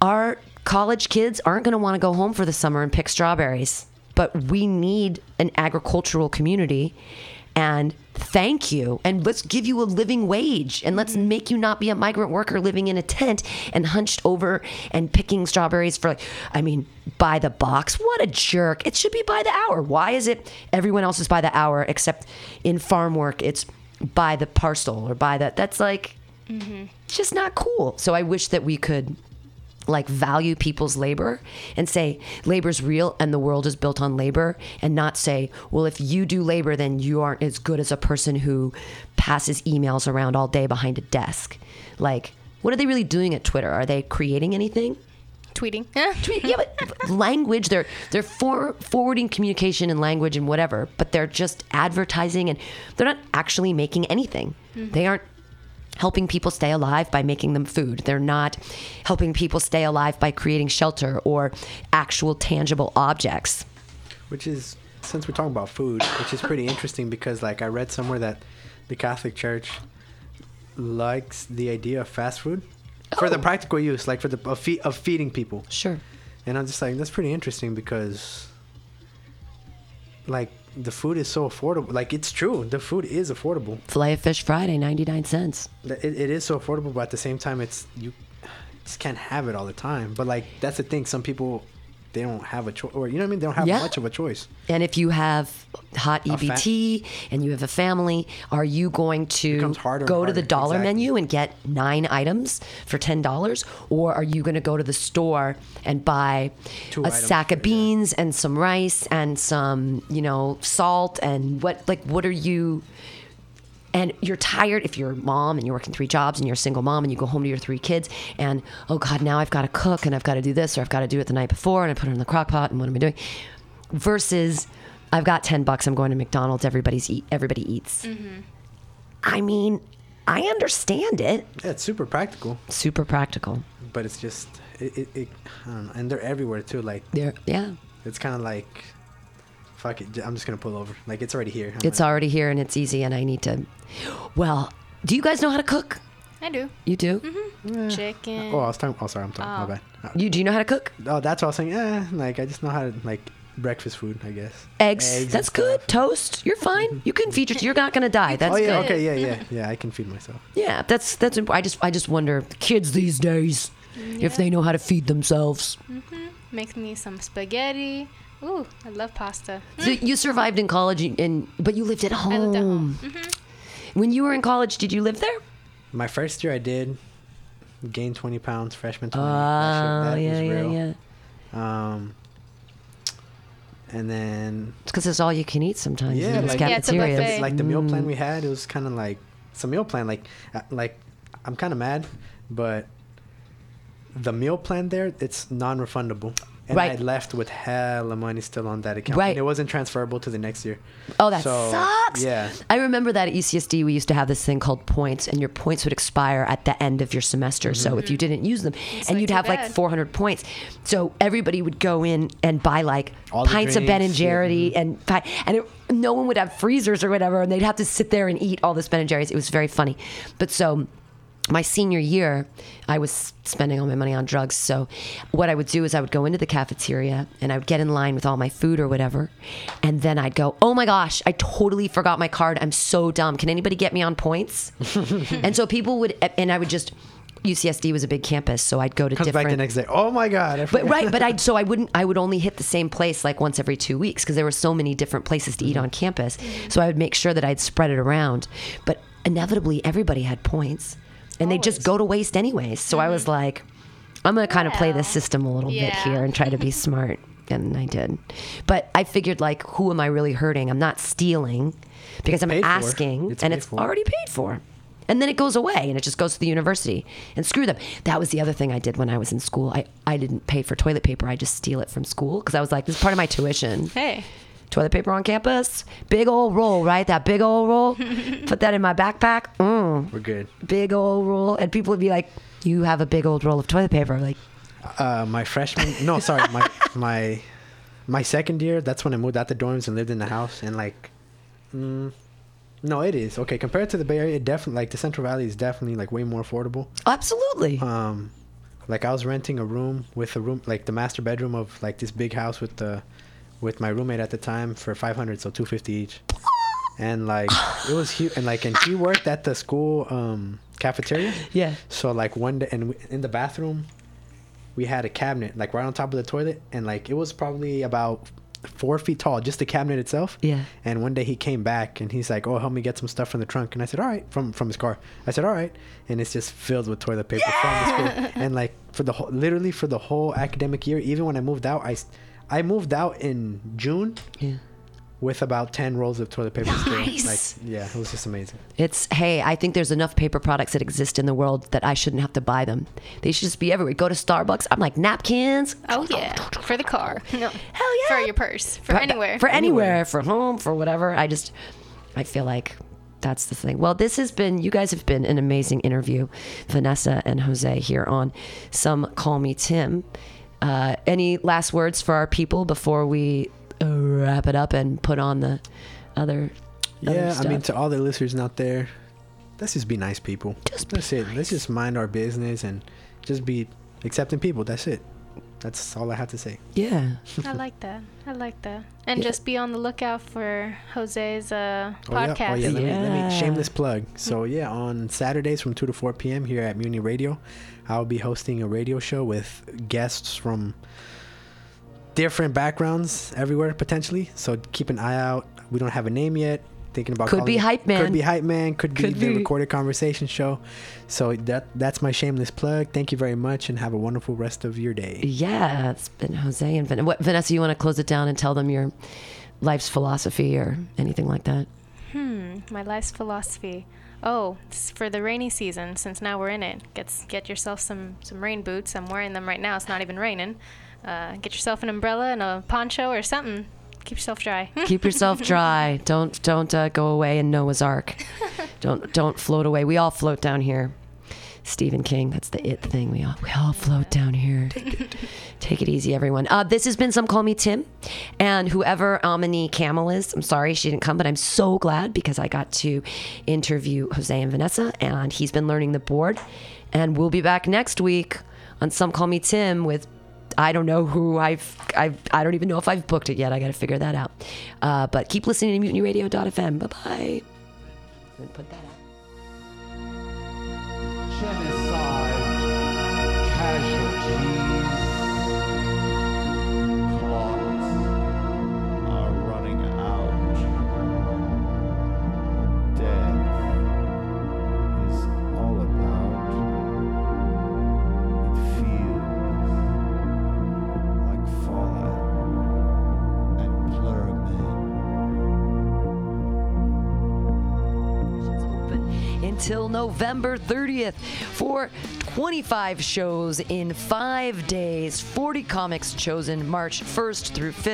Our college kids aren't going to want to go home for the summer and pick strawberries, but we need an agricultural community. And thank you. And let's give you a living wage. And let's mm-hmm. make you not be a migrant worker living in a tent and hunched over and picking strawberries for, like, I mean, by the box. What a jerk. It should be by the hour. Why is it everyone else is by the hour except in farm work it's by the parcel or by that. That's like, mm-hmm. it's just not cool. So I wish that we could like value people's labor and say labor's real and the world is built on labor and not say well if you do labor then you aren't as good as a person who passes emails around all day behind a desk like what are they really doing at twitter are they creating anything Tweeting. Tweet- yeah, but language they're they're for, forwarding communication and language and whatever, but they're just advertising and they're not actually making anything. Mm-hmm. They aren't helping people stay alive by making them food. They're not helping people stay alive by creating shelter or actual tangible objects. which is since we're talking about food, which is pretty interesting because like I read somewhere that the Catholic Church likes the idea of fast food for the Oh. practical use, like for the of, fe- of feeding people. Sure. And I'm just like, that's pretty interesting because, like, the food is so affordable. Like, it's true, the food is affordable. Filet of fish Friday, 99 cents. It, it is so affordable, but at the same time, it's you just can't have it all the time. But like, that's the thing. Some people they don't have a choice, or you know what I mean. They don't have Yeah. much of a choice. And if you have hot A fa- EBT and you have a family, are you going to go to the dollar exactly. menu and get nine items for ten dollars, or are you going to go to the store and buy Two a items sack of yeah. beans and some rice and some you know salt and what like what are you? And you're tired if you're a mom and you're working three jobs and you're a single mom and you go home to your three kids and oh god now i've got to cook and i've got to do this or i've got to do it the night before and i put it in the crock pot and what am i doing? Versus i've got 10 bucks i'm going to mcdonald's everybody's eat everybody eats. Mm-hmm. I mean i understand it. Yeah, it's super practical, super practical. But it's just it. it, it I don't know, and they're everywhere too. Like, there yeah. it's kind of like, fuck it. I'm just gonna pull over. Like, it's already here. I'm it's like, already here and it's easy and i need to well do you guys know how to cook I do. you do Chicken. Oh, I was talking. Oh, sorry, I'm talking. Oh. My bad. Uh, you do you know how to cook Oh, that's what I was saying. Eh, like I just know how to like breakfast food. I guess. eggs, and that's good toast you're fine you can feed your you're not gonna die that's oh yeah. good Okay. Yeah. Yeah. Yeah. I can feed myself. Yeah, that's that's. imp- I just I just wonder kids these days if they know how to feed themselves. Mm-hmm. Make me some spaghetti. Ooh, I love pasta. So you survived in college, and- and but you lived at home. I lived at home. When you were in college, did you live there? My first year, I did gain 20 pounds. Freshman 20. Oh, that yeah, was yeah, real. yeah. Um. And then It's because it's all you can eat sometimes. Yeah, in these like- Yeah, it's a buffet. like the meal plan Mm. we had, it was kind of like it's a meal plan. Like, uh, like I'm kind of mad, but the meal plan there, it's non-refundable. And Right. I left with hella money still on that account. Right. And it wasn't transferable to the next year. Oh, that So, sucks. yeah. I remember that at UCSD, we used to have this thing called points, and your points would expire at the end of your semester. So Mm-hmm. if you didn't use them, and like you'd too have like 400 points, so everybody would go in and buy like All the pints of Ben and drinks, yeah, mm-hmm. And pi- and it, no one would have freezers or whatever, and they'd have to sit there and eat all this Ben and Jerry's. It was very funny, but so my senior year, I was spending all my money on drugs. So, what I would do is I would go into the cafeteria and I would get in line with all my food or whatever. And then I'd go, Oh my gosh, I totally forgot my card. I'm so dumb. Can anybody get me on points? and so people would, and I would just, UCSD was a big campus. So I'd go to Comes different. back the next day. Oh my god! But right, but I so I wouldn't I would only hit the same place like once every two weeks because there were so many different places to eat Mm-hmm. on campus. So I would make sure that I'd spread it around. But inevitably, everybody had points, and they just go to waste anyways. So I was mm. like, I'm gonna kind of play this system a little bit yeah. here and try to be smart. And I did, but I figured like, who am I really hurting? I'm not stealing because I'm paid for. asking, It's and paid it's for. already paid for and then it goes away and it just goes to the university and screw them that was the other thing i did when i was in school i, I didn't pay for toilet paper i just steal it from school because i was like this is part of my tuition Hey. Toilet paper on campus big old roll right that big old roll put that in my backpack mm, We're good. big old roll and people would be like you have a big old roll of toilet paper like Uh, my freshman. No, sorry. My my my second year. That's when I moved out the dorms and lived in the house. And like, mm, no, it is okay compared to the Bay Area. It definitely like the Central Valley is definitely like way more affordable. absolutely Um, like I was renting a room with a room like the master bedroom of like this big house with the with my roommate at the time for 500 so 250 each. And like it was huge and like and he worked at the school um cafeteria. Yeah. So like one day and in the bathroom we had a cabinet like right on top of the toilet and like it was probably about four feet tall just the cabinet itself. Yeah. and one day he came back and he's like oh help me get some stuff from the trunk. And i said all right from from his car. I said all right. And it's just filled with toilet paper from the school. And like for the whole literally for the whole academic year even when i moved out i i moved out in june yeah with about 10 rolls of toilet paper. Nice. like yeah it was just amazing It's hey, I think there's enough paper products that exist in the world that I shouldn't have to buy them. They should just be everywhere. Go to Starbucks. I'm like napkins. Oh yeah. For the car. No. Hell yeah. For your purse. For, anywhere. For anywhere. For home. For whatever. I just, I feel like that's the thing. Well, this has been. You guys have been an amazing interview, Vanessa and Jose here on Some Call Me Tim. Uh, any last words for our people before we wrap it up and put on the other? other Yeah, I mean, to all the listeners out there, let's just be nice people. Just be That's it. Let's just mind our business and just be accepting people. That's it. That's all I have to say. yeah. I like that. I like that. And Yeah. just be on the lookout for Jose's uh, Oh, yeah. podcast. Oh, yeah. Let, Me, let Yeah. me shameless plug. So, yeah, on Saturdays from 2 to 4 p.m. here at Mutiny Radio, I'll be hosting a radio show with guests from different backgrounds everywhere, potentially. So, keep an eye out. We don't have a name yet. Thinking about Could calling be it- Hype Man. Could be hype man. Could be Could the recorded conversation show. So that that's my shameless plug. Thank you very much, and have a wonderful rest of your day. Yeah, it's been Jose and Van- what, Vanessa. You want to close it down and tell them your life's philosophy or anything like that? Hmm, my life's philosophy. Oh, it's for the rainy season, since now we're in it, get get yourself some some rain boots. I'm wearing them right now. It's not even raining. Uh, get yourself an umbrella and a poncho or something. Keep yourself dry. Keep yourself dry. Don't don't uh, go away in Noah's Ark. Don't don't float away. We all float down here. Stephen King. That's the it thing. We all we all float down here. Take it easy, everyone. Uh, this has been some call me Tim, and whoever Amini Camel is. I'm sorry she didn't come, but I'm so glad because I got to interview Jose and Vanessa, and he's been learning the board, and we'll be back next week on some call me Tim with. I don't know who I've, I've I don't even know if I've booked it yet. I got to figure that out. Uh, but keep listening to mutinyradio.fm. Bye bye. Put that out. Until November 30th for 25 shows in five days, 40 comics chosen March 1st through 5th.